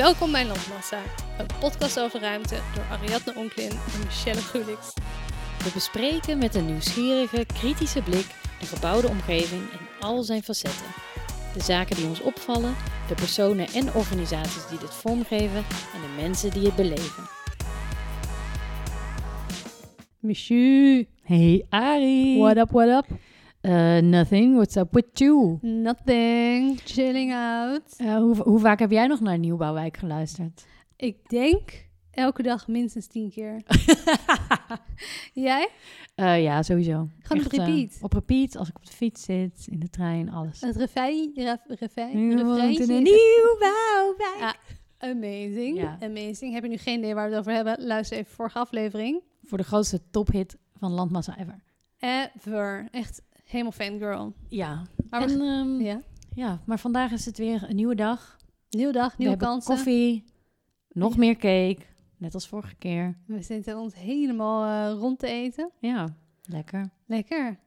Welkom bij Landmassa, een podcast over ruimte door Ariadne Onklin en Michelle Gulix. We bespreken met een nieuwsgierige, kritische blik de gebouwde omgeving in al zijn facetten. De zaken die ons opvallen, de personen en organisaties die dit vormgeven en de mensen die het beleven. Michu, Hey Ari! what up, what up? Uh, nothing, what's up with you? Nothing, chilling out. Uh, hoe, hoe vaak heb jij nog naar Nieuwbouwwijk geluisterd? Ik denk elke dag minstens tien keer. Jij? Uh, ja, sowieso. Gewoon op repeat. op repeat, als ik op de fiets zit, in de trein, alles. Het refrein, ref, refrein, Nieuwbouwwijk. Ja, amazing, Ja. amazing. Heb je nu geen idee waar we het over hebben? Luister even vorige aflevering. Voor de grootste tophit van Landmassa ever. Ever. Echt helemaal fangirl. Ja. Maar we- en, ehm, Ja. ja, maar vandaag is het weer een nieuwe dag. Nieuwe dag, We nieuwe kansen. koffie, nog Ja. meer cake, net als vorige keer. We zitten ons helemaal eh, rond te eten. Ja, lekker. Lekker.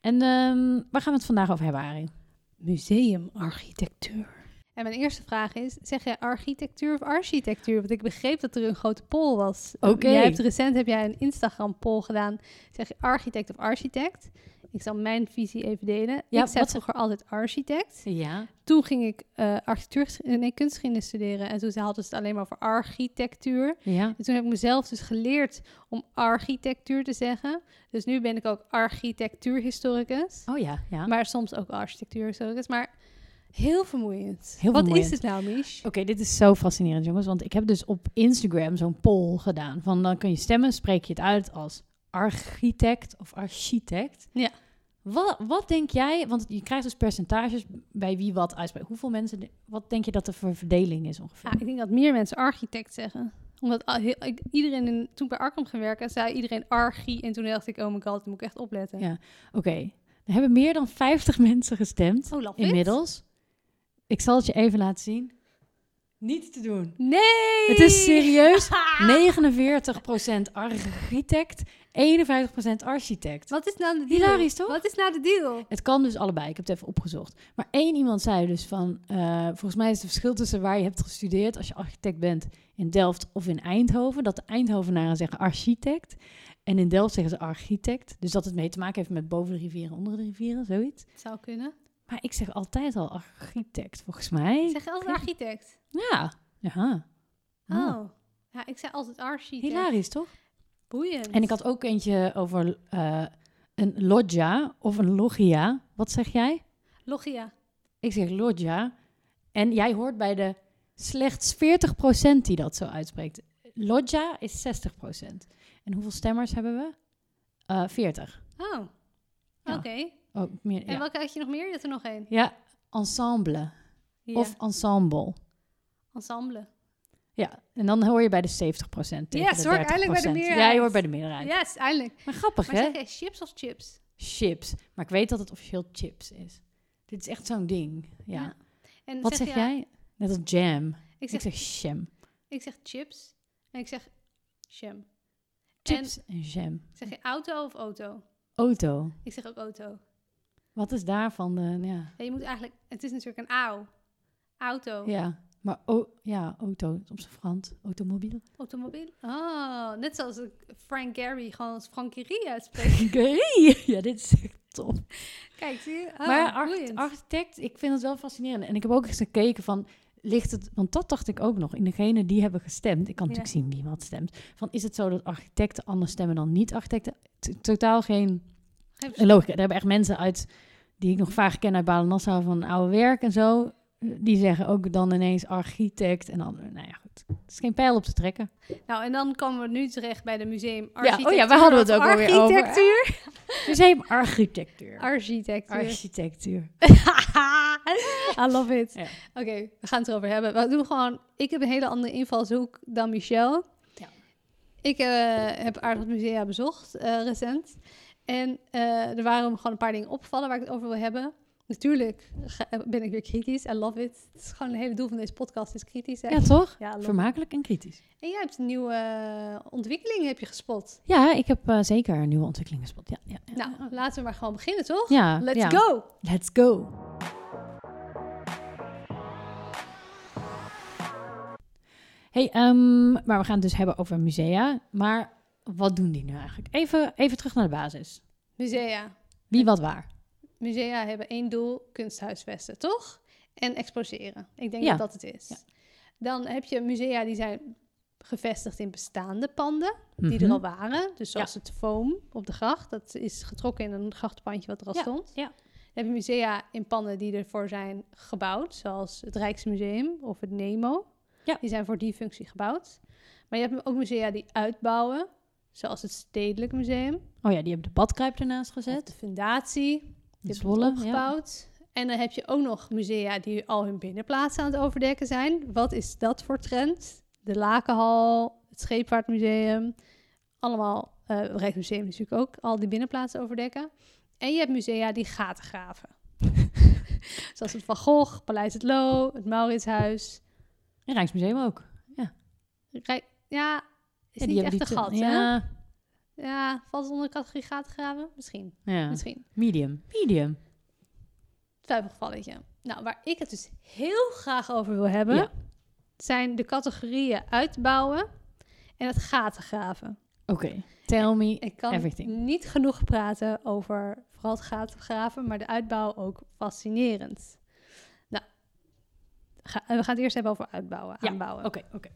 En ehm, waar gaan we het vandaag over hebben, Arie? Museumarchitectuur. En mijn eerste vraag is, zeg jij architectuur of architectuur? Want ik begreep dat er een grote poll was. Oké. Jij hebt recent heb jij een Instagram poll gedaan. Zeg je architect of architect? Ik zal mijn visie even delen. Ja, ik zei vroeger altijd architect. Ja. Toen ging ik eh architectuur, nee, kunstgeschiedenis studeren. En toen hadden ze het alleen maar over architectuur. Ja. En toen heb ik mezelf dus geleerd om architectuur te zeggen. Dus nu ben ik ook architectuurhistoricus. Oh ja, ja. Maar soms ook architectuurhistoricus. Maar heel vermoeiend. Heel Wat vermoeiend. is het nou, Mich? Oké, dit is zo fascinerend, jongens. Want ik heb dus op Instagram zo'n poll gedaan. Van dan kun je stemmen, spreek je het uit als architect of architect. Ja. Wat, wat denk jij, want je krijgt dus percentages bij wie wat uitspreekt. Hoeveel mensen, de- wat denk je dat er voor verdeling is ongeveer? Ja, ik denk dat meer mensen architect zeggen. Omdat al heel- ik, iedereen, in, toen ik bij Arkham ging werken, zei iedereen archi. En toen dacht ik, oh my god, dan moet ik echt opletten. Ja. Oké, er hebben meer dan 50 mensen gestemd Oh, inmiddels. Ik zal het je even laten zien. Niet te doen. Nee! Het is serieus 49% architect, 51% architect. Wat is nou de deal? Hilarisch, toch? Wat is nou de deal? Het kan dus allebei. Ik heb het even opgezocht. Maar één iemand zei dus van... eh, volgens mij is het verschil tussen waar je hebt gestudeerd... als je architect bent in Delft of in Eindhoven... dat de Eindhovenaren zeggen architect... en in Delft zeggen ze architect. Dus dat het mee te maken heeft met boven de rivieren, onder de rivieren, zoiets. Zou kunnen. Maar ik zeg altijd al architect, volgens mij. Zeg je altijd architect? Ja, ja. Ah, Oh. Ja, ik zei altijd architect. Hilarisch, toch? Boeiend. En ik had ook eentje over eh, een loggia of een logia. Wat zeg jij? Logia. Ik zeg loggia. En jij hoort bij de slechts 40% die dat zo uitspreekt. Loggia is 60%. En hoeveel stemmers hebben we? Eh 40. Oh. Ja. Oké. Oh, meer, En ja. welke had je nog meer? Je had er nog één. ja, ensemble Ja. of ensemble. ensemble. Ja, en dan hoor je bij de 70% tegen Yes, de 30%. hoor ik eindelijk bij de Ja, meerderheid. je hoort bij de meerderheid. Yes, eindelijk. Maar grappig, Maar hè? zeg jij chips of chips? Chips. Maar ik weet dat het officieel chips is. Dit is echt zo'n ding. Ja. En Wat zeg, je- jij? Net als jam. Ik Ik zeg, jam. ik zeg chips. En ik zeg jam. Chips en jam. Zeg je auto of auto? Auto. Ik zeg ook auto. Wat is daarvan de... Ja, Ja, je moet eigenlijk... Het is natuurlijk een au. Auto. ja. maar o, ja, auto op zijn Frans. Automobiel. Automobiel. Oh, net zoals Frank Gary gewoon als Frankerie uitspreekt. Oké. Ja, dit is echt top. Kijk, zie je? Oh, maar arch- architect, ik vind het wel fascinerend. En ik heb ook eens gekeken van... Ligt het, want dat dacht ik ook nog, in degene die hebben gestemd. Ik kan Ja. natuurlijk zien wie wat stemt. Van, is het zo dat architecten anders stemmen dan niet-architecten? Totaal geen Geen En logica. Er hebben echt mensen uit die ik nog vaak ken uit Balen-Nassau van oude werk en zo. Die zeggen ook dan ineens architect en dan, nou ja, goed. Het is geen pijl op te trekken. Nou, en dan komen we nu terecht bij de museum Ja, oh ja, architectuur. waar hadden we het ook alweer over? Architectuur. Museum architectuur. Architectuur. Architectuur. I love it. Ja. Oké, we gaan het erover hebben. We doen gewoon... Ik heb een hele andere invalshoek dan Michel. Ja. Ik eh, heb aardig musea bezocht eh, recent. En eh, er waren gewoon een paar dingen opgevallen waar ik het over wil hebben. Natuurlijk ben ik weer kritisch. I love it. Het is gewoon het hele doel van deze podcast is kritisch. zijn. Ja, toch? Ja. Vermakelijk en kritisch. En jij hebt een nieuwe eh, ontwikkeling heb je gespot. Ja, ik heb eh, zeker een nieuwe ontwikkeling gespot. Ja, ja, ja. Nou, laten we maar gewoon beginnen, toch? ja, Let's go! Let's go. Hey, ehm, maar we gaan het dus hebben over musea. Maar wat doen die nu eigenlijk? Even, even terug naar de basis. Musea. Wie wat waar? Musea hebben één doel, kunsthuisvesten, toch? En exposeren. Ik denk Ja. dat dat het is. Ja. Dan heb je musea die zijn gevestigd in bestaande panden, die Mhm. er al waren. Dus zoals het Foam op de gracht, dat is getrokken in een grachtenpandje wat er al stond. ja. Dan heb je musea in panden die ervoor zijn gebouwd, zoals het Rijksmuseum of het Nemo. Ja. Die zijn voor die functie gebouwd. Maar je hebt ook musea die uitbouwen, zoals het Stedelijk Museum. Oh ja, die hebben de badkuip ernaast Of gezet. de Fundatie, die hebben ja. opgebouwd. En dan heb je ook nog musea die al hun binnenplaatsen aan het overdekken zijn. Wat is dat voor trend? De Lakenhal, het Scheepvaartmuseum, allemaal, eh het Rijksmuseum natuurlijk ook, al die binnenplaatsen overdekken. En je hebt musea die gaten graven. Zoals het Van Gogh, Paleis het Loo, het Mauritshuis. En Rijksmuseum ook. Rijk, ja, is Ja, niet echt die een gat, hè? Ja, Ja, valt het onder de categorie gaten graven? Misschien, ja. misschien. medium. Medium. twijfelgevalletje. Nou, waar ik het dus heel graag over wil hebben, Ja. zijn de categorieën uitbouwen en het gaten graven. Oké, tell me Ik kan everything. niet genoeg praten over vooral het gaten graven, maar de uitbouw ook fascinerend. Nou, we gaan het eerst hebben over uitbouwen, Ja, aanbouwen. Oké, oké.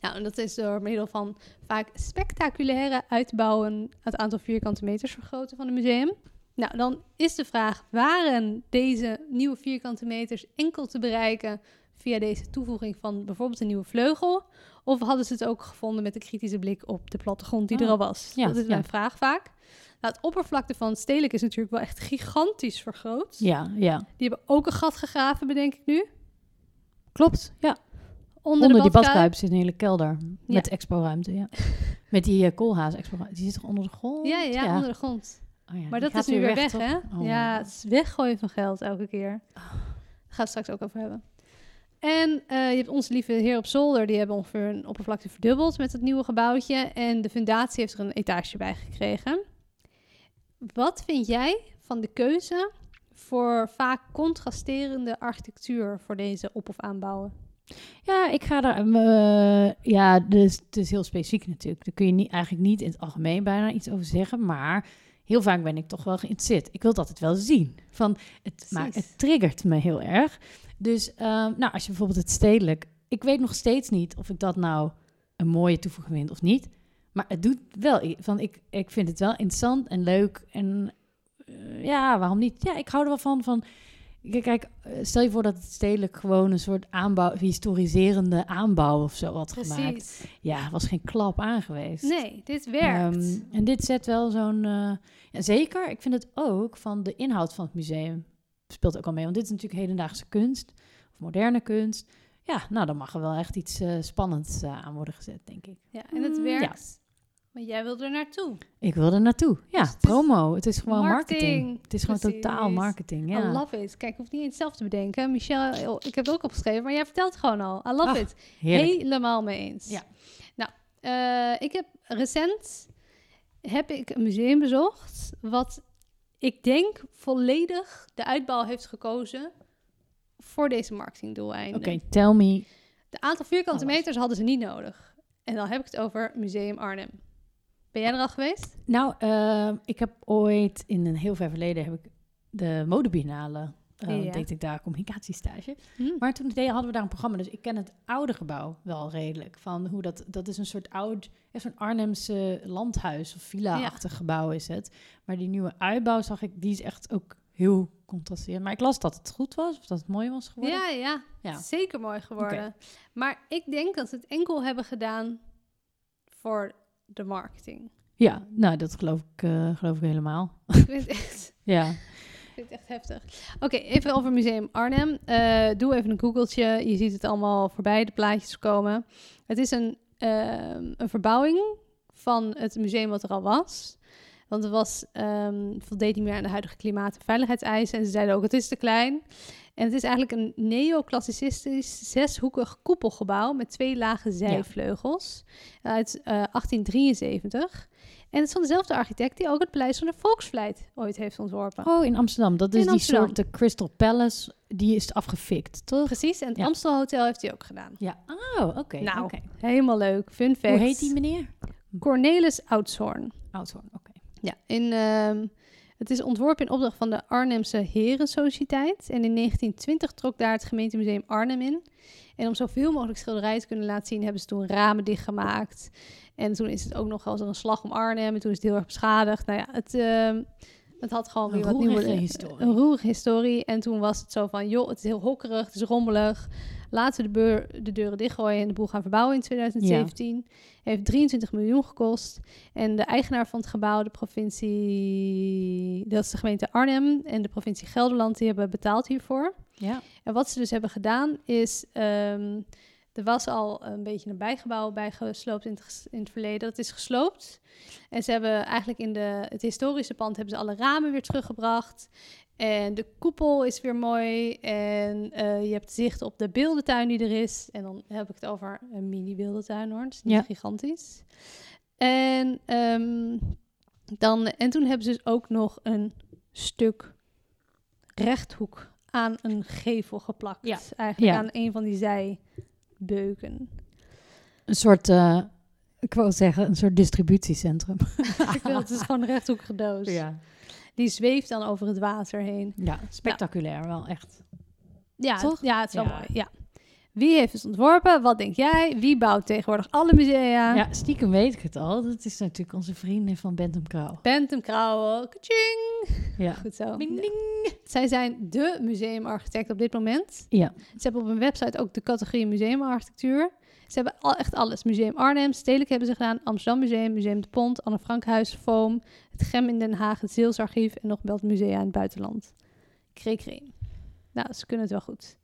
Nou, en dat is door middel van vaak spectaculaire uitbouwen het aantal vierkante meters vergroten van een museum. Nou, dan is de vraag, waren deze nieuwe vierkante meters enkel te bereiken via deze toevoeging van bijvoorbeeld een nieuwe vleugel? Of hadden ze het ook gevonden met de kritische blik op de plattegrond die er Ah, al was? ja, dat is mijn ja. vraag vaak. Nou, het oppervlakte van het stedelijk is natuurlijk wel echt gigantisch vergroot. Ja, ja. Die hebben ook een gat gegraven, bedenk ik nu. Klopt, ja. Onder, Onder, de die badkuip. zit een hele kelder. Met expo-ruimte, ja. Met die uh, koolhaas expo Die zit toch onder de grond? Ja, ja, ja, onder de grond. Oh ja, Maar die dat is nu weer weg, hè? Oh. Ja, het is weggooien van geld elke keer. Daar gaan we het straks ook over hebben. En eh, je hebt onze lieve heer op zolder, die hebben ongeveer een oppervlakte verdubbeld met het nieuwe gebouwtje. En de fundatie heeft er een etage bij gekregen. Wat vind jij van de keuze voor vaak contrasterende architectuur voor deze op- of aanbouwen? Ja, ik ga daar... eh, ja, dus, het is heel specifiek natuurlijk. Daar kun je niet, eigenlijk niet in het algemeen bijna iets over zeggen. Maar heel vaak ben ik toch wel geïnteresseerd. Ik wil dat het wel zien. Van, het, maar het triggert me heel erg. Dus ehm, nou, als je bijvoorbeeld het stedelijk... Ik weet nog steeds niet of ik dat nou een mooie toevoeging vind of niet. Maar het doet wel... Van, ik, ik vind het wel interessant en leuk. En eh, ja, waarom niet? Ja, ik hou er wel van. van Kijk, eh, stel je voor dat het stedelijk gewoon een soort aanbouw, historiserende aanbouw of zo had gemaakt. Precies. Ja, was geen klap aan geweest. Nee, dit werkt. Ehm, en dit zet wel zo'n. eh, ja, zeker, ik vind het ook van de inhoud van het museum. Speelt ook al mee, want dit is natuurlijk hedendaagse kunst of moderne kunst. Ja, nou, dan mag er wel echt iets eh, spannends aan worden gezet, denk ik. ja, en het werkt. Maar jij wil er naartoe. Ik wil er naartoe. Ja, Dus het promo. Het is gewoon marketing. marketing. Het is gewoon Precies. totaal marketing. I Ja. love it. Kijk, ik hoef niet eens zelf te bedenken. Michelle, oh, ik heb het ook opgeschreven, maar jij vertelt gewoon al. I love Ach, it. Heerlijk. Helemaal mee eens. Ja. Nou, eh, ik heb recent heb ik een museum bezocht wat ik denk volledig de uitbouw heeft gekozen voor deze marketingdoeleinden. Oké, tell me. De aantal vierkante Alles. meters hadden ze niet nodig. En dan heb ik het over Museum Arnhem. Ben jij er al geweest? Nou, eh, ik heb ooit in een heel ver verleden heb ik de modebiennale. Ja. deed ik daar communicatiestage. Hm. Maar toen deden, hadden we daar een programma. Dus ik ken het oude gebouw wel redelijk. Van hoe dat, dat is een soort oud, zo'n Arnhemse landhuis of villa-achtig gebouw is het. Maar die nieuwe uitbouw zag ik, die is echt ook heel contrasterend. Maar ik las dat het goed was, of dat het mooi was geworden. Ja, ja, Ja. Zeker mooi geworden. Maar ik denk dat ze het enkel hebben gedaan voor de marketing. Ja, nou, dat geloof ik, eh, geloof ik helemaal. ik vind het echt, Ja. ik vind het echt heftig. Oké, even over Museum Arnhem. Eh, doe even een googeltje. Je ziet het allemaal voorbij, de plaatjes komen. Het is een, ehm, een verbouwing van het museum wat er al was. Want het was, ehm voldeed niet meer aan de huidige klimaat- en veiligheidseisen. En ze zeiden ook, het is te klein. En het is eigenlijk een neoclassicistisch zeshoekig koepelgebouw met twee lage zijvleugels uit eh, 1873. En het is van dezelfde architect die ook het Paleis van de Volksvlijt ooit heeft ontworpen. Oh, in Amsterdam. Dat is In die Amsterdam. soort de Crystal Palace. Die is afgefikt, toch? Precies, en het Ja. Amstel Hotel heeft hij ook gedaan. Ja. Oh, oké. Nou. Helemaal leuk. Fun fact. Hoe heet die meneer? Cornelis Oudshoorn. Oudshoorn, oké. Ja, in, ehm, het is ontworpen in opdracht van de Arnhemse Herensociëteit. En in 1920 trok daar het gemeentemuseum Arnhem in. En om zoveel mogelijk schilderijen te kunnen laten zien, hebben ze toen ramen dichtgemaakt. En toen is het ook nog als er een slag om Arnhem. En toen is het heel erg beschadigd. Nou ja, het, ehm, het had gewoon Een weer wat nieuwe... historie. Een roerige historie. En toen was het zo van, joh, het is heel hokkerig, het is rommelig. Laten we de, beur, de deuren dichtgooien en de boel gaan verbouwen in 2017. Heeft 23 miljoen gekost. En de eigenaar van het gebouw, de provincie... Dat is de gemeente Arnhem en de provincie Gelderland, die hebben betaald hiervoor. Ja. En wat ze dus hebben gedaan is... ehm, er was al een beetje een bijgebouw bij gesloopt in het, in het verleden. Dat is gesloopt. En ze hebben eigenlijk in de, het historische pand hebben ze alle ramen weer teruggebracht. En de koepel is weer mooi. En eh, je hebt zicht op de beeldentuin die er is. En dan heb ik het over een mini-beeldentuin hoor. Het is niet Ja. gigantisch. En, ehm, dan, en toen hebben ze dus ook nog een stuk rechthoek aan een gevel geplakt. Ja. Eigenlijk Ja. aan een van die zijbeuken. Een soort, eh, ik wou zeggen, een soort distributiecentrum. Ik wil, het is gewoon een rechthoekige doos. Die zweeft dan over het water heen. Ja, spectaculair wel, echt. Ja, Toch? het- ja het is wel Ja. mooi. Ja. Wie heeft het ontworpen? Wat denk jij? Wie bouwt tegenwoordig alle musea? Ja, stiekem weet ik het al. Dat is natuurlijk onze vrienden van Bentham Krauw. Bentham Krauwel. Kaching! Ja. Goed zo. Ding, ding. Zij zijn de museumarchitect op dit moment. Ja. Ze hebben op hun website ook de categorie museumarchitectuur. Ze hebben al, echt alles. Museum Arnhem, Stedelijk hebben ze gedaan. Amsterdam Museum, Museum de Pont, Anne Frankhuis, Foam, het GEM in Den Haag, het Zeelsarchief en nog wel musea in het buitenland. Kree Nou, ze kunnen het wel goed.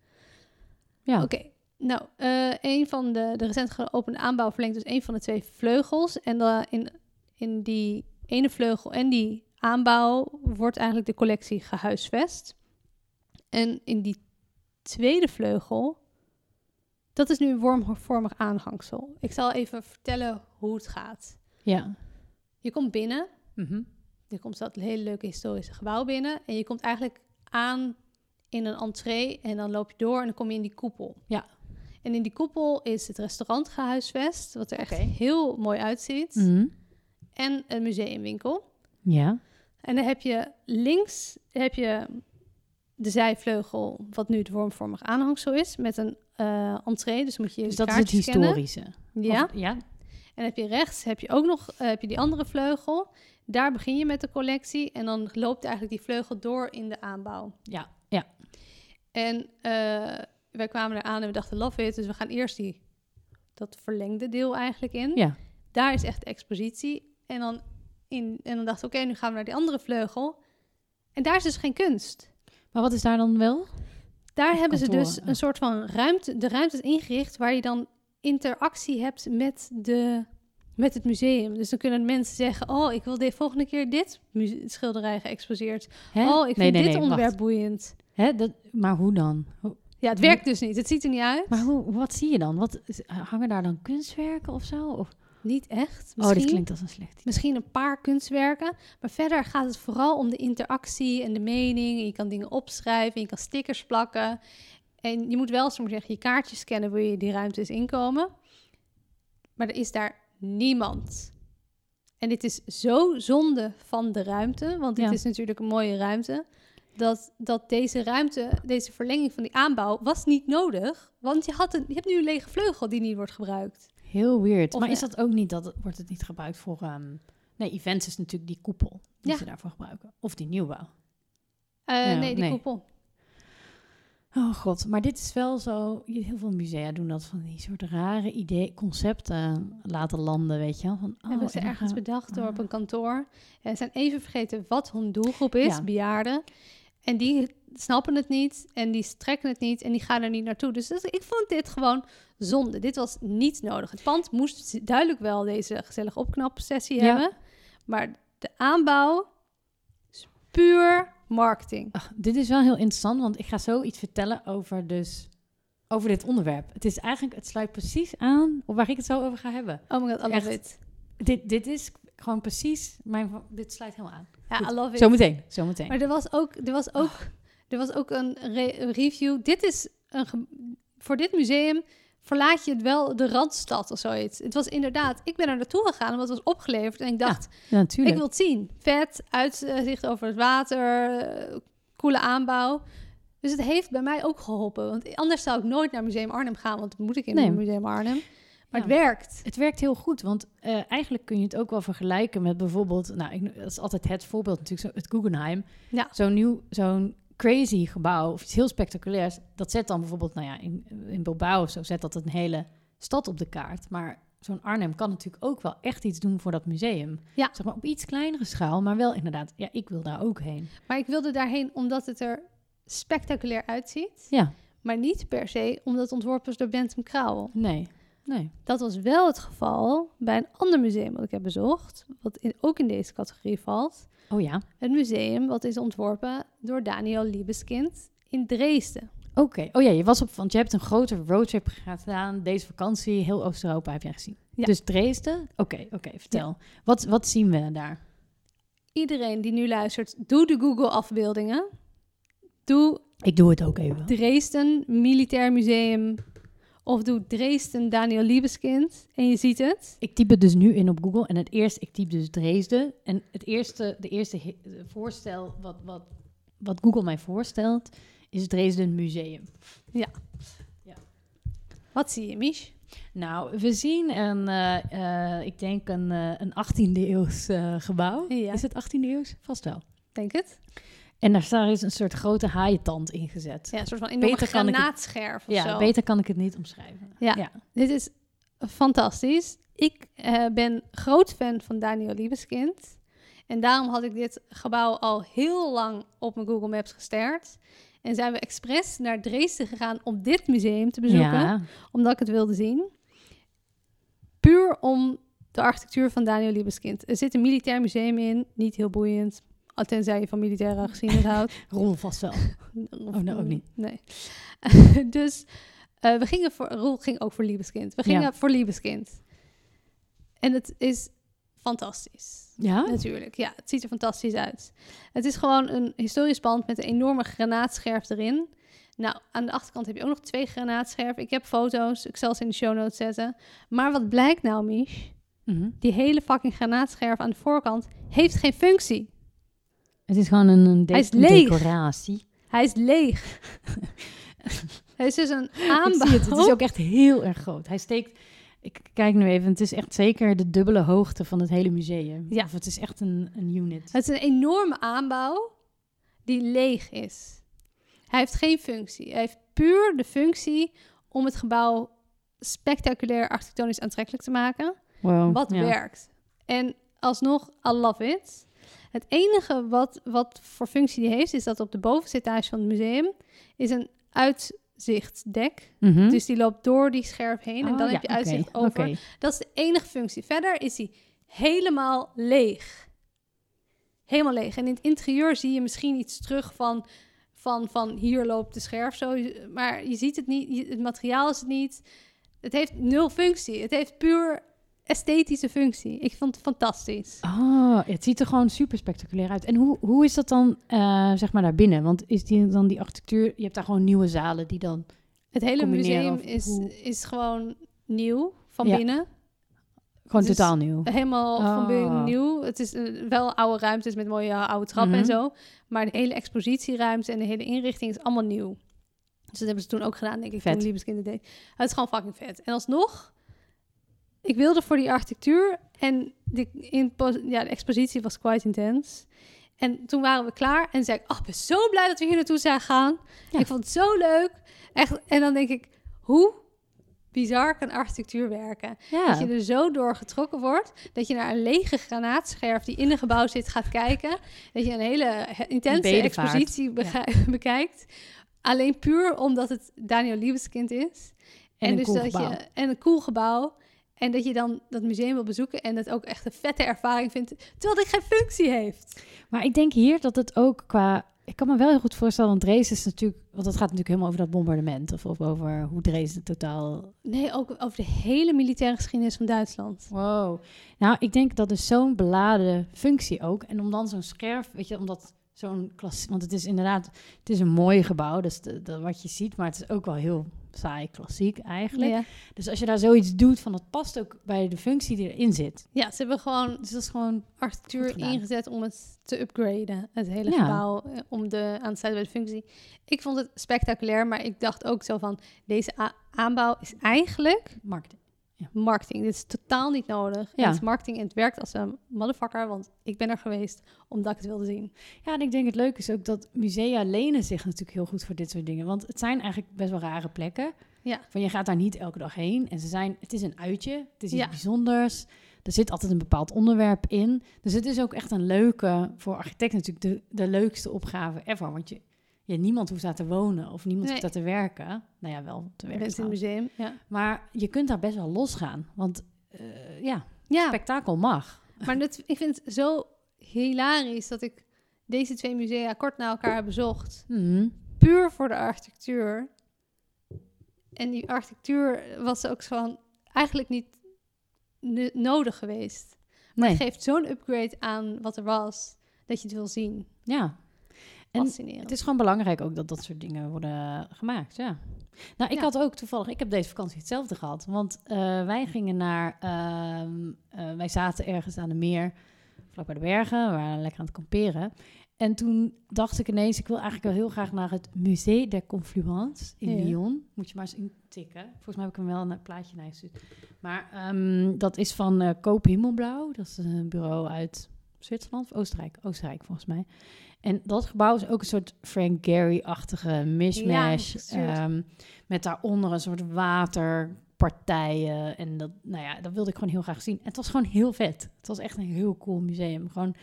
Ja. Oké, nou, eh, een van de, de recent geopende aanbouw verlengt dus een van de twee vleugels. En da- in, in die ene vleugel en die aanbouw wordt eigenlijk de collectie gehuisvest. En in die tweede vleugel, dat is nu een wormvormig aanhangsel. Ik zal even vertellen hoe het gaat. Ja. Je komt binnen, Mhm. je komt dat hele leuke historische gebouw binnen. En je komt eigenlijk aan in een entree en dan loop je door en dan kom je in die koepel. Ja. En in die koepel is het restaurant gehuisvest, wat er echt heel mooi uitziet. Mhm. En een museumwinkel. Ja. En dan heb je links heb je de zijvleugel, wat nu het wormvormig aanhangsel is, met een eh entree. Dus moet je Dus dat is het scannen. historische. Ja. Of- ja. En heb je rechts heb je ook nog eh, heb je die andere vleugel. Daar begin je met de collectie en dan loopt eigenlijk die vleugel door in de aanbouw. Ja. Ja. En eh, wij kwamen eraan en we dachten love it, dus we gaan eerst die dat verlengde deel eigenlijk in. Ja. Daar is echt de expositie. En dan, in, en dan dachten we, oké, nu gaan we naar die andere vleugel. En daar is dus geen kunst. Maar wat is daar dan wel? Daar hebben ze dus een soort van ruimte, de ruimte is ingericht waar je dan interactie hebt met, de, met het museum. Dus dan kunnen mensen zeggen, oh, ik wil de volgende keer dit schilderij geëxposeerd. Hè? Oh, ik vind nee, dit nee, onderwerp wacht. boeiend. Hè? Dat, maar hoe dan? Ja, het werkt dus niet. Het ziet er niet uit. maar hoe, wat zie je dan? Wat, hangen daar dan kunstwerken of zo? Of, Niet echt. oh, dit Misschien. klinkt als een slecht. Misschien een paar kunstwerken. Maar verder gaat het vooral om de interactie en de mening. En je kan dingen opschrijven, je kan stickers plakken. En je moet wel, zomaar zeggen, je kaartjes scannen, wil je die ruimte eens inkomen. Maar er is daar niemand. En dit is zo zonde van de ruimte, want dit Ja. is natuurlijk een mooie ruimte. Dat, dat deze ruimte, deze verlenging van die aanbouw, was niet nodig. Want je, had een, je hebt nu een lege vleugel die niet wordt gebruikt. Heel weird. Of maar is dat ook niet, dat wordt het niet gebruikt voor... ehm, nee, events is natuurlijk die koepel die Ja. ze daarvoor gebruiken. Of die nieuwbouw. Eh, nee, die nee. koepel. Oh god, maar dit is wel zo... Heel veel musea doen dat van die soort rare idee, concepten laten landen, weet je wel. Van, oh, hebben ze ergens bedacht door op ah. een kantoor. En ze zijn even vergeten wat hun doelgroep is, Ja. bejaarden. En die snappen het niet en die trekken het niet en die gaan er niet naartoe. Dus dat- ik vond dit gewoon zonde. Dit was niet nodig. Het pand moest duidelijk wel deze gezellige opknapsessie Ja. hebben. Maar de aanbouw is puur marketing. Ach, dit is wel heel interessant, want ik ga zo iets vertellen over, dus, over dit onderwerp. Het is eigenlijk, het sluit precies aan op waar ik het zo over ga hebben. Oh my god, I love it. Dit, dit is gewoon precies... Mijn, dit sluit helemaal aan. Ja, Goed. I love it. Zometeen, zometeen. Maar er was ook, er was ook, er was ook een, re- een review. Dit is een voor dit museum verlaat je het wel de randstad of zoiets. Het was inderdaad, ik ben er naartoe gegaan omdat het was opgeleverd en ik dacht, Ja, natuurlijk. ik wil het zien. Vet, uitzicht over het water, coole aanbouw. Dus het heeft bij mij ook geholpen. Want anders zou ik nooit naar Museum Arnhem gaan, want moet ik in Nee. Museum Arnhem. Maar Ja. het werkt. Het werkt heel goed, want eh, eigenlijk kun je het ook wel vergelijken met bijvoorbeeld, nou, ik, dat is altijd het voorbeeld natuurlijk, zo, het Guggenheim. Ja. Zo'n nieuw, zo'n crazy gebouw of iets heel spectaculairs, dat zet dan bijvoorbeeld, nou ja, in, in Bilbao of zo, zet dat een hele stad op de kaart. Maar zo'n Arnhem kan natuurlijk ook wel echt iets doen voor dat museum. Ja. Zeg maar op iets kleinere schaal, maar wel inderdaad, ja, ik wil daar ook heen. Maar ik wilde daarheen omdat het er spectaculair uitziet. Ja, Maar niet per se omdat het ontworpen is door Bentham Krauwel. nee, nee. Dat was wel het geval bij een ander museum wat ik heb bezocht, wat in, ook in deze categorie valt. Oh ja, Het museum wat is ontworpen door Daniel Liebeskind in Dresden. oké. Oh ja, je was op, want je hebt een grote roadtrip gedaan deze vakantie, heel Oost-Europa heb jij gezien. Ja. Dus Dresden, oké, oké, vertel. Wat, wat zien we daar? Iedereen die nu luistert, doe de Google afbeeldingen. Doe Ik doe het ook even. Dresden Militair Museum of doe Dresden Daniel Liebeskind en je ziet het. Ik typ het dus nu in op Google en het eerste, ik typ dus Dresden. En het eerste, de eerste voorstel wat, wat, wat Google mij voorstelt, is Dresden Museum. Wat zie je, Mich? Nou, we zien een, eh, eh, ik denk een, eh, een 18e eeuws gebouw. Ja. Is het 18e eeuws? Vast wel. Denk het? En daar daar is een soort grote haaientand ingezet. Ja, een soort van enorme Beter het- granaatscherf of Ja, zo. beter kan ik het niet omschrijven. Ja. ja. Dit is fantastisch. Ik eh, ben groot fan van Daniel Liebeskind. En daarom had ik dit gebouw al heel lang op mijn Google Maps gesterd. En zijn we expres naar Dresden gegaan om dit museum te bezoeken. Ja. Omdat ik het wilde zien. Puur om de architectuur van Daniel Liebeskind. Er zit een militair museum in. Niet heel boeiend. Al Tenzij je van militaire geschiedenis houdt. Roel vast wel. Of- Oh, nou ook niet. Nee. dus eh, we gingen voor... Roel ging ook voor Liebeskind. We gingen Ja. voor Liebeskind. En het is fantastisch. Ja? Natuurlijk, ja. Het ziet er fantastisch uit. Het is gewoon een historisch pand met een enorme granaatscherf erin. Nou, aan de achterkant heb je ook nog twee granaatscherven. Ik heb foto's. Ik zal ze in de show notes zetten. Maar wat blijkt nou, Mich? Mhm. Die hele fucking granaatscherf aan de voorkant heeft geen functie. Het is gewoon een, een de- Hij is leeg. decoratie. Hij is leeg. Hij is dus een Ik aanbouw. zie het. Het is ook echt heel erg groot. Hij steekt... Ik kijk nu even. Het is echt zeker de dubbele hoogte van het hele museum. Ja. Of het is echt een, een unit. Het is een enorme aanbouw die leeg is. Hij heeft geen functie. Hij heeft puur de functie om het gebouw spectaculair architectonisch aantrekkelijk te maken. Wow. Wat ja. werkt. En alsnog, I love it. Het enige wat, wat voor functie die heeft, is dat op de bovenste etage van het museum is een uitzichtdek. Mhm. Dus die loopt door die scherf heen en Oh, dan ja, heb je uitzicht over. Dat is de enige functie. Verder is hij helemaal leeg. Helemaal leeg. En in het interieur zie je misschien iets terug van, van, van hier loopt de scherf zo. Maar je ziet het niet, het materiaal is het niet. Het heeft nul functie. Het heeft puur esthetische functie. Ik vond het fantastisch. Oh, het ziet er gewoon super spectaculair uit. En hoe, hoe is dat dan, eh, zeg maar, daarbinnen? Want is die dan die architectuur... Je hebt daar gewoon nieuwe zalen die dan... Het hele museum is, hoe- is gewoon nieuw van Ja. binnen. Gewoon Dus- totaal nieuw. Helemaal van Oh. binnen nieuw. Het is eh, wel oude ruimtes met mooie oude trappen en Mhm. zo. Maar de hele expositieruimte en de hele inrichting is allemaal nieuw. Dus dat hebben ze toen ook gedaan, denk ik, Vet. toen Liebeskind deed. Het is gewoon fucking vet. En alsnog, ik wilde voor die architectuur en de, in, ja, de expositie was quite intens. En toen waren we klaar en zei ik, oh, ik ben zo blij dat we hier naartoe zijn gegaan. Ja. Ik vond het zo leuk. Echt, en dan denk ik, hoe bizar kan architectuur werken? Ja. Dat je er zo door getrokken wordt dat je naar een lege granaatscherf die in een gebouw zit gaat kijken. Dat je een hele he- intense bedevaart. expositie bekijkt. Alleen puur omdat het Daniel Liebeskind is. En een dus dat gebouw. Je, en een cool gebouw. En dat je dan dat museum wil bezoeken en het ook echt een vette ervaring vindt. Terwijl het geen functie heeft. Maar ik denk hier dat het ook qua Ik kan me wel heel goed voorstellen, want Dresden is natuurlijk... Want het gaat natuurlijk helemaal over dat bombardement. Of, of over hoe Dresden totaal... Nee, ook over de hele militaire geschiedenis van Duitsland. Wow. Nou, ik denk dat is zo'n beladen functie ook. En om dan zo'n scherf, weet je, omdat zo'n klas... Want het is inderdaad, het is een mooi gebouw, dat is de, de- wat je ziet. Maar het is ook wel heel saai klassiek eigenlijk. Ja. Dus als je daar zoiets doet, van dat past ook bij de functie die erin zit. ja, ze hebben gewoon Dus dat is gewoon... Architectuur ingezet om het te upgraden. Het hele Ja. gebouw, eh, om de, aan te sluiten bij de functie. Ik vond het spectaculair, maar ik dacht ook zo van... Deze aanbouw is eigenlijk Marketing. Marketing. Dit is totaal niet nodig. Ja. Het is marketing en het werkt als een motherfucker, want ik ben er geweest omdat ik het wilde zien. Ja, en ik denk het leuke is ook dat musea lenen zich natuurlijk heel goed voor dit soort dingen. Want het zijn eigenlijk best wel rare plekken. Ja. Van je gaat daar niet elke dag heen. En ze zijn, het is een uitje, het is iets Ja. bijzonders. Er zit altijd een bepaald onderwerp in. Dus het is ook echt een leuke, voor architecten natuurlijk de, de leukste opgave ever. Want je, ja, niemand hoeft daar te wonen of niemand hoeft daar te werken. Nou ja, wel te werken het museum. Ja, Maar je kunt daar best wel losgaan. Want eh, ja, ja spektakel mag. maar dat, ik vind het zo hilarisch dat ik deze twee musea kort na elkaar heb bezocht. Mhm. puur voor de architectuur. En die architectuur was ook van eigenlijk niet nodig geweest. Nee, Het geeft zo'n upgrade aan wat er was, dat je het wil zien. ja. En. Het is gewoon belangrijk ook dat dat soort dingen worden gemaakt, ja. Nou, ik Ja. had ook toevallig, ik heb deze vakantie hetzelfde gehad. Want eh, wij gingen naar, ehm, eh, wij zaten ergens aan de meer, vlak bij de bergen, we waren lekker aan het kamperen. En toen dacht ik ineens, ik wil eigenlijk wel heel graag naar het Musée der Confluence in Ja. Lyon. Moet je maar eens intikken. Volgens mij heb ik hem wel een plaatje naar gestuurd. Maar ehm, dat is van eh Koop Himmelblauw. Dat is een bureau uit Zwitserland of Oostenrijk. Oostenrijk volgens mij. En dat gebouw is ook een soort Frank Gehry-achtige mishmash. gestuurd. ehm, met daaronder een soort waterpartijen. En dat, nou ja, dat wilde ik gewoon heel graag zien. En het was gewoon heel vet. Het was echt een heel cool museum. Gewoon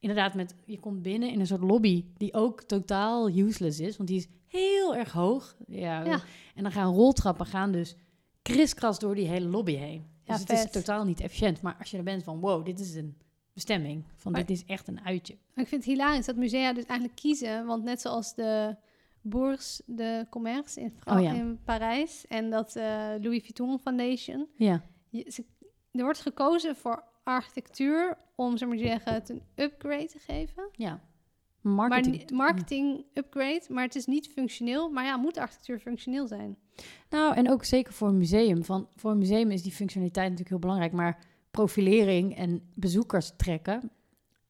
inderdaad met, je komt binnen in een soort lobby die ook totaal useless is. Want die is heel erg hoog. Ja, Ja. En dan gaan roltrappen gaan dus kriskras door die hele lobby heen. Ja, Dus het is totaal niet efficiënt. Maar als je er bent van, wow, dit is een bestemming. Van Maar- dit is echt een uitje. Maar ik vind het hilarisch dat musea dus eigenlijk kiezen, want net zoals de Bourse de Commerce in, Oh ja. in Parijs en dat eh, Louis Vuitton Foundation, Ja. je, ze- er wordt gekozen voor architectuur om, zo maar te zeggen, het een upgrade te geven. Ja. Marketing. marketing upgrade, maar het is niet functioneel. Maar ja, moet architectuur functioneel zijn? Nou, en ook zeker voor een museum. Van, voor een museum is die functionaliteit natuurlijk heel belangrijk. Maar profilering en bezoekers trekken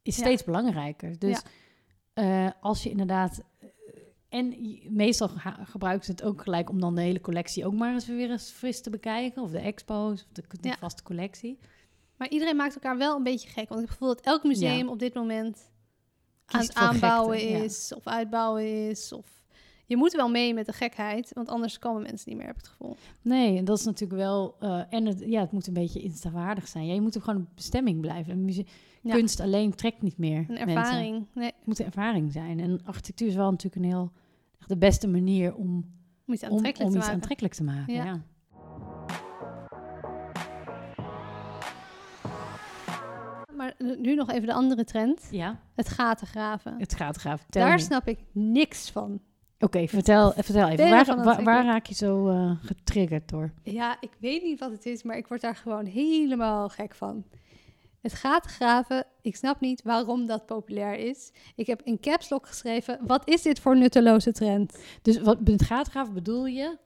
is Ja. steeds belangrijker. Dus Ja. eh, als je inderdaad... eh, En meestal gebruiken ze het ook gelijk om dan de hele collectie ook maar eens weer eens fris te bekijken. Of de expo's, of de, de Ja. vaste collectie. Maar iedereen maakt elkaar wel een beetje gek. Want ik heb het gevoel dat elk museum op dit moment aan het aanbouwen gekte, is of uitbouwen is. Of je moet wel mee met de gekheid, want anders komen mensen niet meer, heb ik het gevoel. Nee, en dat is natuurlijk wel... eh, en het, ja, het moet een beetje instawaardig zijn. Ja, je moet ook gewoon een bestemming blijven. Ja. Kunst alleen trekt niet meer Een mensen. ervaring. Nee, Het moet een ervaring zijn. En architectuur is wel natuurlijk een heel... echt de beste manier om, om, aantrekkelijk om te iets maken. aantrekkelijk te maken. Ja. Ja. Maar nu nog even de andere trend. ja, Het gaten graven. het. Vertel Daar me. snap ik niks van. Oké, vertel, vertel even. Waar, waar, raak je zo eh, getriggerd door? Ja, ik weet niet wat het is, maar ik word daar gewoon helemaal gek van. Het gatengraven, ik snap niet waarom dat populair is. Ik heb in caps lock geschreven, wat is dit voor nutteloze trend? Dus wat met gaatgraven bedoel je? Ja.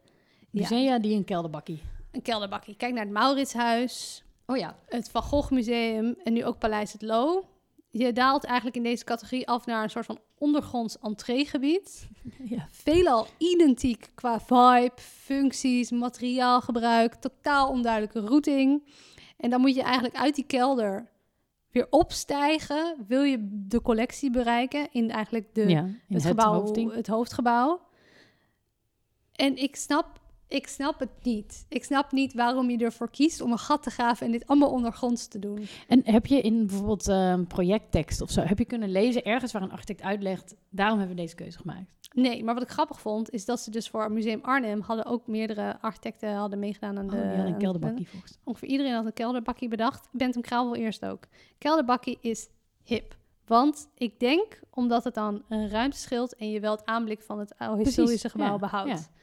Musea die een kelderbakkie. Een kelderbakje. Kijk naar het Mauritshuis, Oh ja. het Van Gogh Museum en nu ook Paleis het Loo. Je daalt eigenlijk in deze categorie af naar een soort van ondergronds entreegebied. ja. Veelal identiek qua vibe, functies, materiaalgebruik, totaal onduidelijke routing. En dan moet je eigenlijk uit die kelder weer opstijgen. Wil je de collectie bereiken in eigenlijk de, ja, in het, het, gebouw, hoofdding. het hoofdgebouw. En ik snap, ik snap het niet. Ik snap niet waarom je ervoor kiest om een gat te graven en dit allemaal ondergronds te doen. En heb je in bijvoorbeeld eh, projecttekst of zo, heb je kunnen lezen ergens waar een architect uitlegt, daarom hebben we deze keuze gemaakt? Nee, maar wat ik grappig vond, is dat ze dus voor Museum Arnhem hadden ook meerdere architecten hadden meegedaan aan Oh, de... die hadden een kelderbakkie volgens Ongeveer iedereen had een kelderbakkie bedacht. Bentham Krauwel eerst ook. Kelderbakkie is hip. Want ik denk, omdat het dan een ruimte scheelt en je wel het aanblik van het oude historische gebouw ja, behoudt. ja.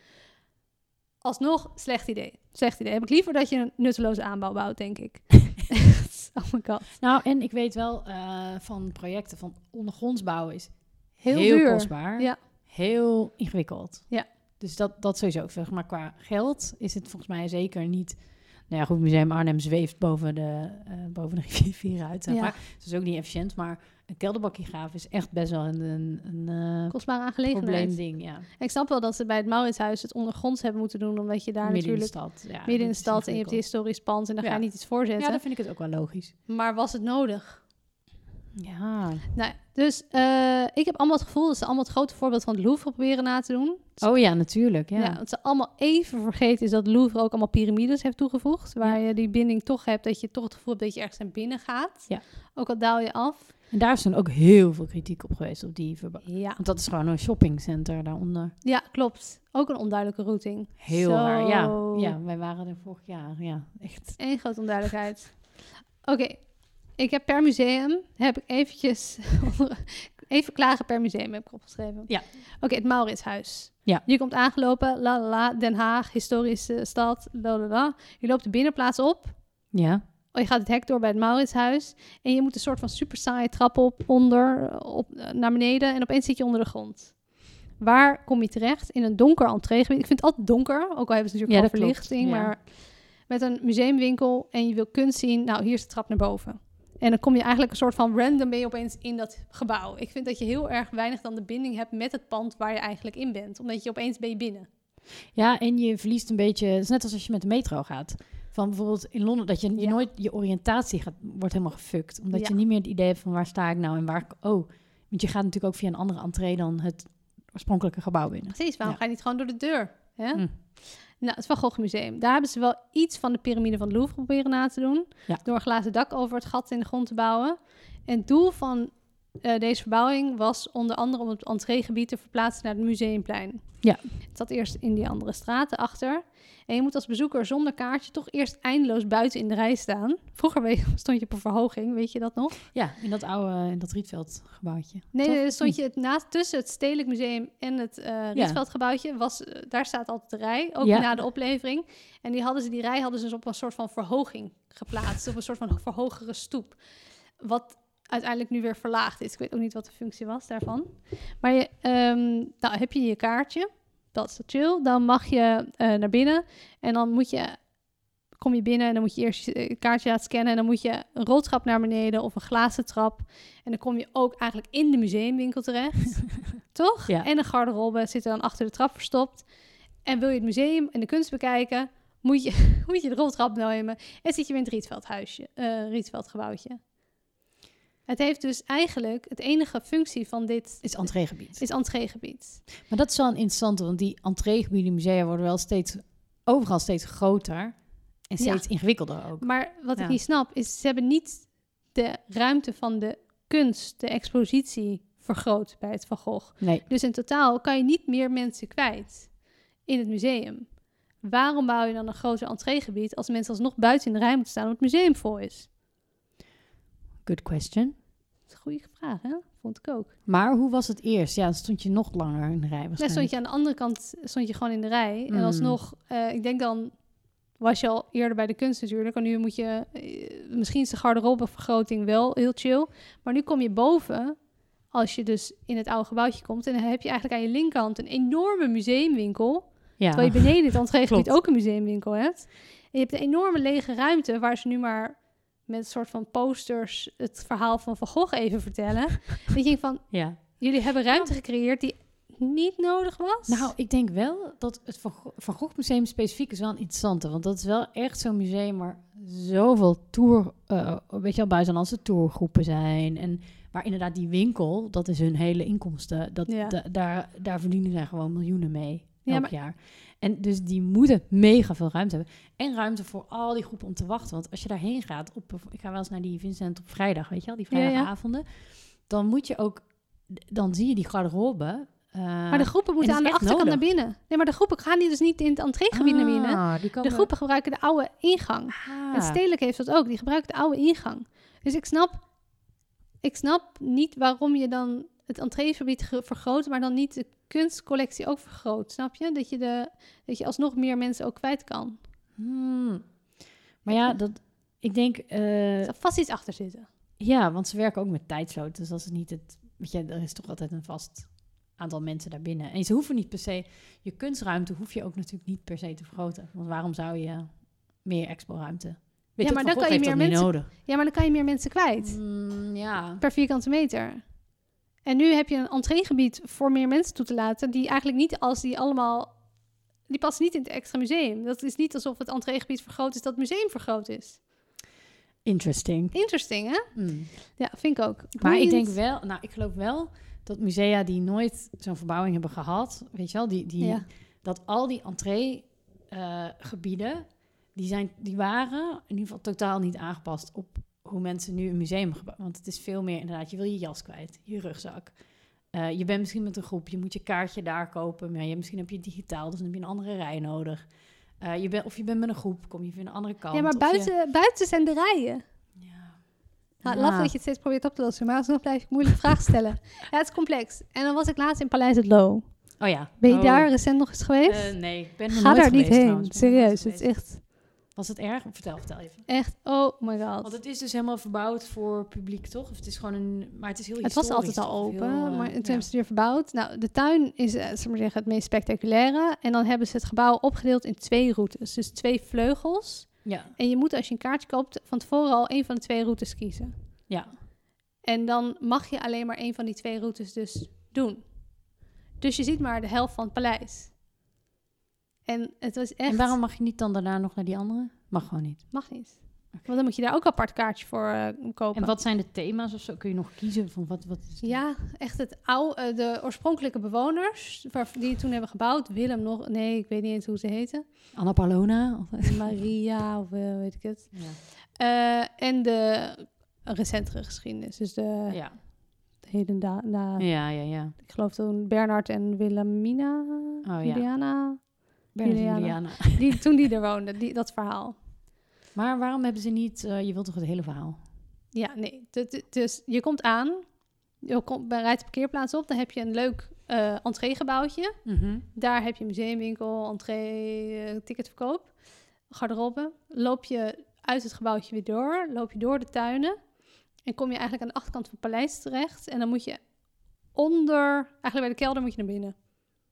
Alsnog, slecht idee. Slecht idee. Heb ik liever dat je een nutteloze aanbouw bouwt, denk ik. Oh my god. Nou, en ik weet wel eh, van projecten van ondergronds bouwen is Heel, heel, duur. kostbaar. Ja. Heel ingewikkeld. Ja. Dus dat, dat sowieso. Zeg maar qua geld is het volgens mij zeker niet... Nou ja, goed, Museum Arnhem zweeft boven de, eh, boven de rivier uit, zeg Ja. maar. Het is ook niet efficiënt, maar een kelderbakje graven is echt best wel een, een, een eh, Kostbare aangelegenheid. probleemding. Ja. En Ik snap wel dat ze bij het Mauritshuis het ondergronds hebben moeten doen, omdat je daar Midden in de natuurlijk stad. Ja, midden in dat de stad en je hebt historisch pand en daar ga je niet iets voor zetten. Ja, dan vind ik het ook wel logisch. Maar was het nodig? Ja. Nou, dus eh, ik heb allemaal het gevoel dat ze allemaal het grote voorbeeld van het Louvre proberen na te doen. Oh ja, natuurlijk. Ja. Ja. dat ze allemaal even vergeten is dat Louvre ook allemaal piramides heeft toegevoegd. Waar je die binding toch hebt, dat je toch het gevoel hebt dat je ergens naar binnen gaat. Ja. Ook al daal je af. En daar is toen ook heel veel kritiek op geweest, op die verbouwing. Ja, Want dat is gewoon een shoppingcenter daaronder. ja klopt. Ook een onduidelijke routing. Heel Zo. raar. Ja, ja, wij waren er vorig jaar. Ja, echt. Eén grote onduidelijkheid. Oké, ik heb per museum, heb ik eventjes, even klagen per museum heb ik opgeschreven. Ja. Oké, het Mauritshuis. Ja. Je komt aangelopen, la la la, Den Haag, historische stad, la la la. Je loopt de binnenplaats op. Ja. Oh, je gaat het hek door bij het Mauritshuis. En je moet een soort van super saaie trap op, onder, op, naar beneden. En opeens zit je onder de grond. Waar kom je terecht? In een donker entreegebied. Ik vind het altijd donker, ook al hebben ze natuurlijk Ja, klopt, verlichting. ja. Maar met een museumwinkel en je wil kunst zien. Nou, hier is de trap naar boven. En dan kom je eigenlijk een soort van random mee opeens in dat gebouw. Ik vind dat je heel erg weinig dan de binding hebt met het pand waar je eigenlijk in bent. Omdat je opeens ben je binnen. ja, en je verliest een beetje... Het is net als als je met de metro gaat. Van bijvoorbeeld in Londen, dat je, je Ja. nooit... Je oriëntatie gaat, wordt helemaal gefukt. Omdat Ja. je niet meer het idee hebt van waar sta ik nou en waar... Oh, want je gaat natuurlijk ook via een andere entree dan het oorspronkelijke gebouw binnen. Precies, waarom Ja. ga je niet gewoon door de deur? Hè? Hm. Nou, het Van Gogh Museum. Daar hebben ze wel iets van de piramide van het Louvre proberen na te doen. Ja. Door een glazen dak over het gat in de grond te bouwen. En het doel van eh, deze verbouwing was onder andere om het entreegebied te verplaatsen naar het museumplein. Ja. Het zat eerst in die andere straten achter. En je moet als bezoeker zonder kaartje toch eerst eindeloos buiten in de rij staan. Vroeger stond je op een verhoging, weet je dat nog? Ja, in dat oude, in dat Rietveld gebouwtje. Nee, dan stond Niet. je het naast, tussen het Stedelijk Museum en het eh Rietveldgebouwtje. Was, eh, daar staat altijd de rij, ook Ja. na de oplevering. En die, hadden ze, die rij hadden ze dus op een soort van verhoging geplaatst. op een soort van verhogere stoep. Wat uiteindelijk nu weer verlaagd is. Ik weet ook niet wat de functie was daarvan. Maar je, ehm, nou, heb je je kaartje, dat is chill. Dan mag je eh, naar binnen en dan moet je... Kom je binnen en dan moet je eerst je eh, kaartje laten scannen. En dan moet je een roltrap naar beneden of een glazen trap. En dan kom je ook eigenlijk in de museumwinkel terecht. Toch? Ja. En een garderobe zit er dan achter de trap verstopt. En wil je het museum en de kunst bekijken, moet je, moet je de roltrap nemen. En zit je weer in het Rietveldhuisje, eh Rietveldgebouwtje. Het heeft dus eigenlijk, het enige functie van dit is entreegebied. is entreegebied. Maar dat is wel een interessante, want die entreegebieden musea worden wel steeds, overal steeds groter en steeds ingewikkelder ook. Maar wat ik niet snap, is ze hebben niet de ruimte van de kunst, de expositie, vergroot bij het Van Gogh. Nee, Dus in totaal kan je niet meer mensen kwijt in het museum. Waarom bouw je dan een groter entreegebied als mensen alsnog buiten in de rij moeten staan omdat het museum vol is? good question. Goede vraag, hè? Vond ik ook. Maar hoe was het eerst? Ja, dan stond je nog langer in de rij Dan stond je aan de andere kant stond je gewoon in de rij. En Mm. alsnog, eh, ik denk dan was je al eerder bij de kunst natuurlijk. En nu moet je, eh, misschien is de garderobevergroting wel heel chill. Maar nu kom je boven, als je dus in het oude gebouwtje komt. En dan heb je eigenlijk aan je linkerhand een enorme museumwinkel. ja. Terwijl je beneden het entreegebied ook een museumwinkel hebt. En je hebt een enorme lege ruimte waar ze nu maar met een soort van posters het verhaal van Van Gogh even vertellen. dat je van, ja. jullie hebben ruimte gecreëerd die niet nodig was. Nou, ik denk wel dat het Van Gogh, Van Gogh Museum specifiek is wel een interessante. Want dat is wel echt zo'n museum waar zoveel tour, eh weet je wel, buitenlandse tourgroepen zijn. En waar inderdaad die winkel, dat is hun hele inkomsten. Dat, Ja. da- daar, daar verdienen zij gewoon miljoenen mee Ja, elk maar- jaar. En dus die moeten mega veel ruimte hebben. En ruimte voor al die groepen om te wachten. Want als je daarheen gaat, op, ik ga wel eens naar die Vincent op vrijdag, weet je wel, die Ja, ja. vrijdagavonden. Dan moet je ook, dan zie je die garderobe. eh, maar de groepen moeten en aan de achterkant naar binnen. Nee, maar de groepen gaan die dus niet in het entreegebied naar binnen. Ah, De groepen gebruiken de oude ingang. Ah. Het stedelijk heeft dat ook. Die gebruikt de oude ingang. Dus ik snap, ik snap niet waarom je dan het entreegebied ge- vergroot, maar dan niet de kunstcollectie ook vergroot. Snap je? Dat je, de, dat je alsnog meer mensen ook kwijt kan. Hmm. Maar ja, dat, ik denk... eh, Er zal vast iets achter zitten. ja, want ze werken ook met tijdsloot. Dus dat is niet het... Weet je, er is toch altijd een vast aantal mensen daarbinnen. En ze hoeven niet per se... Je kunstruimte hoef je ook natuurlijk niet per se te vergroten. Want waarom zou je meer expo-ruimte... Weet Ja, maar dan kan je meer mensen- nodig. Ja, maar dan kan je meer mensen kwijt. Mm, ja. per vierkante meter. En nu heb je een entreegebied voor meer mensen toe te laten, die eigenlijk niet als die allemaal. Die passen niet in het extra museum. Dat is niet alsof het entreegebied vergroot is, dat het museum vergroot is. Interesting. Interesting, hè? Mm. Ja, vind ik ook. Maar ik denk wel, nou, ik geloof wel dat musea die nooit zo'n verbouwing hebben gehad, weet je wel, die, die, Ja. dat al die entree-gebieden, die, zijn, die waren in ieder geval totaal niet aangepast op hoe mensen nu een museum gebouwen. Want het is veel meer inderdaad, je wil je jas kwijt, je rugzak. Eh, je bent misschien met een groep, je moet je kaartje daar kopen. Maar je, misschien heb je digitaal, dus dan heb je een andere rij nodig. Eh, je bent, of je bent met een groep, kom je via een andere kant. Ja, maar je- buiten, buiten zijn de rijen. Ja. Nou, Ja. laf dat je het steeds probeert op te lossen, maar alsnog blijf ik moeilijke vragen stellen. Ja, het is complex. En dan was ik laatst in Paleis het Loo. Oh ja. Ben je Oh. daar recent nog eens geweest? Eh, nee, ik ben er Ga nooit daar niet heen. trouwens. Er Serieus, het is echt, Was het erg? Vertel, vertel even. echt, oh my god. Want het is dus helemaal verbouwd voor publiek, toch? Of het is gewoon een... Maar het is heel Het was altijd al open, Heel, eh, maar toen ja. hebben ze het weer verbouwd. Nou, de tuin is, eh, zullen we maar zeggen, het meest spectaculaire. En dan hebben ze het gebouw opgedeeld in twee routes. Dus twee vleugels. Ja, En je moet, als je een kaartje koopt, van tevoren al een van de twee routes kiezen. ja. En dan mag je alleen maar één van die twee routes dus doen. Dus je ziet maar de helft van het paleis. En het was echt... En waarom mag je niet dan daarna nog naar die andere? Mag gewoon niet. Mag niet. Want dan moet je daar ook een apart kaartje voor eh, kopen. En wat zijn de thema's of zo? Kun je nog kiezen van wat... wat is? Ja, echt het oude, eh, de oorspronkelijke bewoners waar, die het toen hebben gebouwd. Willem nog, nee, ik weet niet eens hoe ze heten. Anna Palona? Of, Maria of eh, weet ik het. ja. En de recentere geschiedenis. Dus de Ja. hedenda, na, ja, ja, ja. ik geloof toen Bernard en Wilhelmina, Oh ja. Bernard en Juliana. Juliana. die, toen die er woonden, die, dat verhaal. Maar waarom hebben ze niet... eh, je wilt toch het hele verhaal? Ja, nee. Dus je komt aan, je komt, bij rijdt de parkeerplaats op, dan heb je een leuk eh entreegebouwtje. Mhm. Daar heb je museumwinkel, entree, eh, ticketverkoop, garderobe. Loop je uit het gebouwtje weer door, loop je door de tuinen en kom je eigenlijk aan de achterkant van het paleis terecht. En dan moet je onder, eigenlijk bij de kelder moet je naar binnen.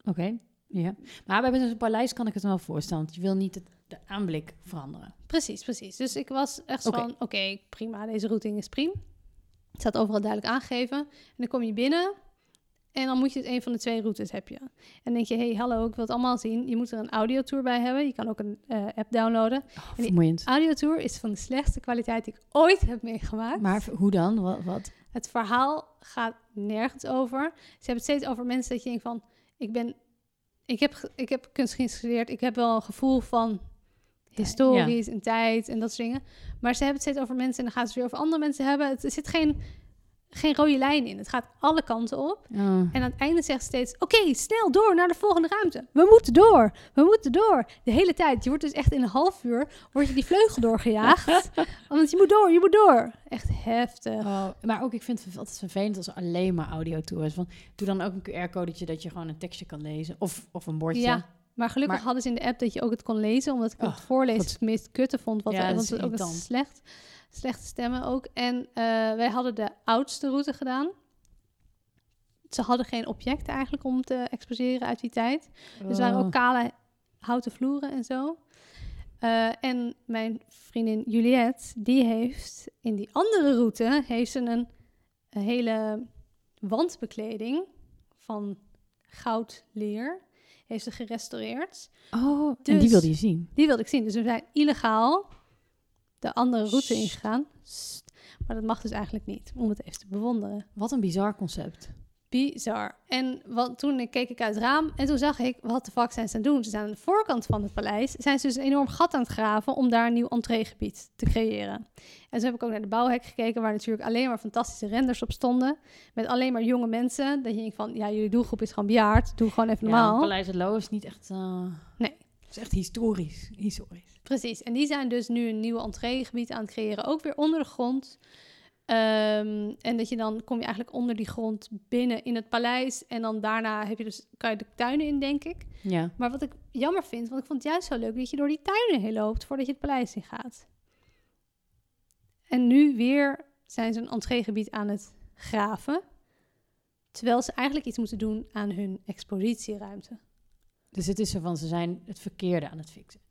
Oké, ja. Maar bij zo'n paleis kan ik het wel voorstellen. Want je wil niet het, de aanblik veranderen. Precies, precies. Dus ik was echt van, oké, prima, deze routing is prima. Het staat overal duidelijk aangegeven. En dan kom je binnen en dan moet je het een van de twee routes heb je. En dan denk je, hey, hallo, ik wil het allemaal zien. Je moet er een audiotour bij hebben. Je kan ook een eh, app downloaden. Oh, die- vermoeiend. Audiotour is van de slechtste kwaliteit die ik ooit heb meegemaakt. Maar hoe dan? Wat? wat? Het verhaal gaat nergens over. Ze hebben het steeds over mensen dat je denkt van... Ik ben... Ik heb, ik heb kunstgeschiedenis gestudeerd. Ik heb wel een gevoel van historisch en tijd en dat soort dingen. Maar ze hebben het steeds over mensen en dan gaan ze het weer over andere mensen hebben. Het, er zit geen, geen rode lijn in. Het gaat alle kanten op. Oh. En aan het einde zegt ze steeds: Oké, snel door naar de volgende ruimte. We moeten door. We moeten door. De hele tijd. Je wordt dus echt in een half uur word je die vleugel doorgejaagd. Want je moet door, je moet door. Echt heftig. Oh, maar ook, ik vind het altijd vervelend als er alleen maar audiotour is. Van, doe dan ook een QR-codetje dat je gewoon een tekstje kan lezen. Of, of een bordje. Ja, maar gelukkig Maar- hadden ze in de app dat je ook het kon lezen, omdat ik Oh, het voorlezen goed. het meest kutte vond. Wat Ja, er, dat want is ook slecht, slechte stemmen ook. En eh, wij hadden de oudste route gedaan. Ze hadden geen objecten eigenlijk om te exposeren uit die tijd. Dus er waren Oh. ook kale houten vloeren en zo. Eh, en mijn vriendin Juliette, die heeft in die andere route heeft ze een, een hele wandbekleding van goudleer. Heeft ze gerestaureerd. Oh, en Dus- die wilde je zien. Die wilde ik zien. Dus we zijn illegaal de andere route ingegaan. Maar dat mag dus eigenlijk niet, om het even te bewonderen. Wat een bizar concept. Bizar. En wat, toen keek ik uit het raam en toen zag ik, wat de fuck zijn ze aan het doen? Ze zijn aan de voorkant van het paleis. Zijn ze dus een enorm gat aan het graven om daar een nieuw entreegebied te creëren. En toen heb ik ook naar de bouwhek gekeken, waar natuurlijk alleen maar fantastische renders op stonden. Met alleen maar jonge mensen. Dat je denkt van, ja, jullie doelgroep is gewoon bejaard. Doe gewoon even Ja, normaal. Paleis het Loo is niet echt... eh, Nee. Het is echt historisch. Historisch. Precies. En die zijn dus nu een nieuw entreegebied aan het creëren. Ook weer onder de grond. Ehm, en dat je dan kom je eigenlijk onder die grond binnen in het paleis. En dan daarna heb je dus, kan je de tuinen in, denk ik. Ja. Maar wat ik jammer vind, want ik vond het juist zo leuk dat je door die tuinen heen loopt voordat je het paleis in gaat. En nu weer zijn ze een entreegebied aan het graven. Terwijl ze eigenlijk iets moeten doen aan hun expositieruimte. Dus het is zo van, ze zijn het verkeerde aan het fixen.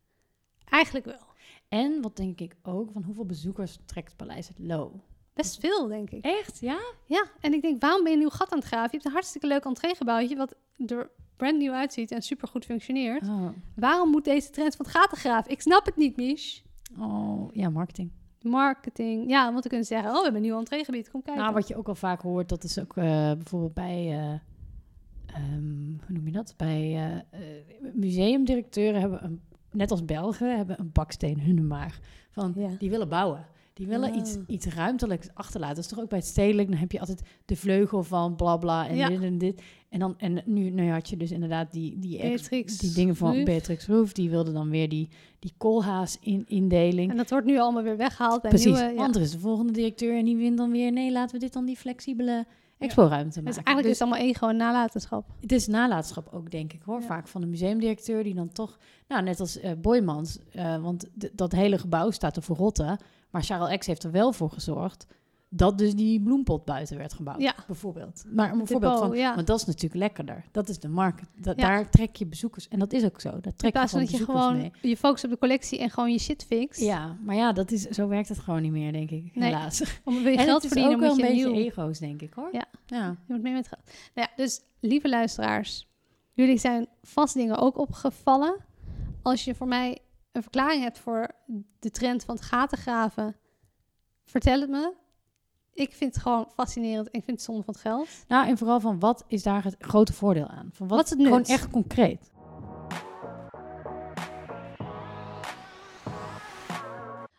Eigenlijk wel. En wat denk ik ook, van hoeveel bezoekers trekt paleis het low? Best veel, denk ik. Echt, ja? Ja, en ik denk, waarom ben je een nieuw gat aan het graven? Je hebt een hartstikke leuk entreegebouwtje, wat er brand nieuw uitziet en super goed functioneert. Oh, Waarom moet deze trend van het gaten graven? Ik snap het niet, Mich. oh ja, marketing. Marketing. Ja, want we kunnen zeggen, oh, we hebben een nieuw entreegebied. Kom kijken. Nou, wat je ook al vaak hoort, dat is ook eh, bijvoorbeeld bij, eh, ehm, hoe noem je dat? Bij eh, eh, museumdirecteuren hebben een, net als Belgen, hebben een baksteen hun maag. Van, Ja. die willen bouwen. Die willen iets, Oh. iets ruimtelijks achterlaten. Dat is toch ook bij het stedelijk, dan heb je altijd de vleugel van bla bla en Ja. dit en dit. En, dan, en nu, nu had je dus inderdaad die, die, ex- die dingen van Roof. Beatrix Roof. Die wilde dan weer die, die koolhaas in, indeling. En dat wordt nu allemaal weer weggehaald bij Precies, nieuwe... Ja. want er is de volgende directeur en die wint dan weer... nee, laten we dit dan die flexibele expo-ruimte Dus maken. eigenlijk is Dus het allemaal één gewoon nalatenschap. het is nalatenschap ook, denk ik, hoor. Ja. Vaak van de museumdirecteur die dan toch... nou, net als eh Boymans, eh, want dat hele gebouw staat er voor rotten... maar Charles X heeft er wel voor gezorgd... dat dus die bloempot buiten werd gebouwd, Ja. bijvoorbeeld. Maar een voorbeeld van... ja. Want dat is natuurlijk lekkerder. Dat is de markt. Da- Ja. Daar trek je bezoekers... en dat is ook zo. Daar trek je gewoon dat je gewoon mee. je focust op de collectie en gewoon je shit fix. Ja, maar ja, dat is, zo werkt het gewoon niet meer, denk ik. Nee. Helaas. Om wil je en geld het is verdienen, ook wel een je beetje nieuw... ego's, denk ik, hoor. Ja. ja. Je moet mee met geld. Nou ja, dus lieve luisteraars, jullie zijn vast dingen ook opgevallen. Als je voor mij een verklaring hebt voor de trend van het gaten graven, vertel het me. Ik vind het gewoon fascinerend en ik vind het zonde van het geld. Nou, en vooral van wat is daar het grote voordeel aan? Van wat, Wat is het nut? Gewoon echt concreet.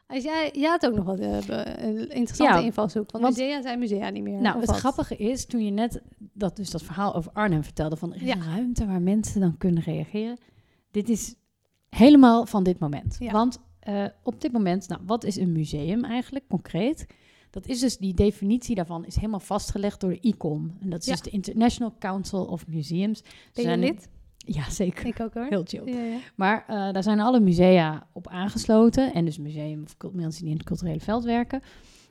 Als jij, jij had ook nog wat eh, een interessante Ja, invalshoek, want, want- musea zijn musea niet meer. Nou, het wat? grappige is, toen je net dat, dus dat verhaal over Arnhem vertelde, van er is Ja. een ruimte waar mensen dan kunnen reageren. Dit is helemaal van dit moment. Ja. Want eh, op dit moment, nou, wat is een museum eigenlijk concreet? Dat is dus, die definitie daarvan is helemaal vastgelegd door de ICOM. En dat is Ja. dus de International Council of Museums. Ben je lid? Ja, zeker. Ik ook hoor. Heel chill. Ja, ja. Maar eh, daar zijn alle musea op aangesloten. En dus museum of mensen die in het culturele veld werken.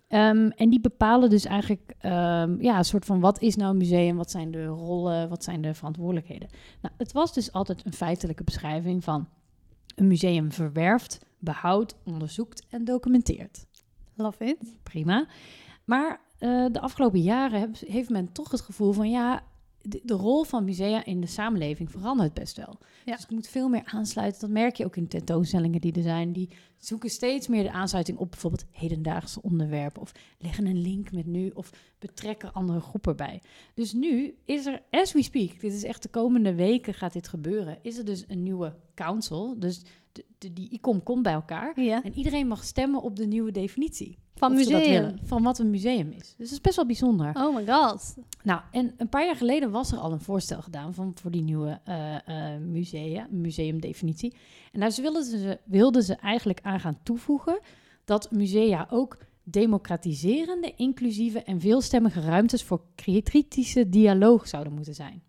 Ehm, en die bepalen dus eigenlijk ehm, ja, een soort van wat is nou een museum? Wat zijn de rollen? Wat zijn de verantwoordelijkheden? Nou, het was dus altijd een feitelijke beschrijving van een museum verwerft, behoudt, onderzoekt en documenteert. Love it. Prima. Maar eh, de afgelopen jaren heb- heeft men toch het gevoel van ja, de, de rol van musea in de samenleving verandert best wel. Ja. Dus het moet veel meer aansluiten. Dat merk je ook in tentoonstellingen die er zijn. Die zoeken steeds meer de aansluiting op bijvoorbeeld hedendaagse onderwerpen. Of leggen een link met nu. Of betrekken andere groepen bij. Dus nu is er, as we speak, dit is echt de komende weken gaat dit gebeuren. Is er dus een nieuwe council. Dus de, de, die ICOM komt bij elkaar. Ja. En iedereen mag stemmen op de nieuwe definitie. Van museum. van wat een museum is. Dus dat is best wel bijzonder. Oh my god. Nou, en een paar jaar geleden was er al een voorstel gedaan van, voor die nieuwe eh, eh, musea, museumdefinitie. En daar wilden ze, wilden ze eigenlijk aan gaan toevoegen dat musea ook democratiserende, inclusieve en veelstemmige ruimtes voor kritische dialoog zouden moeten zijn.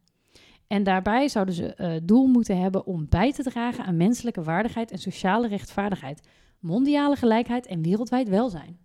En daarbij zouden ze eh doel moeten hebben om bij te dragen aan menselijke waardigheid en sociale rechtvaardigheid, mondiale gelijkheid en wereldwijd welzijn.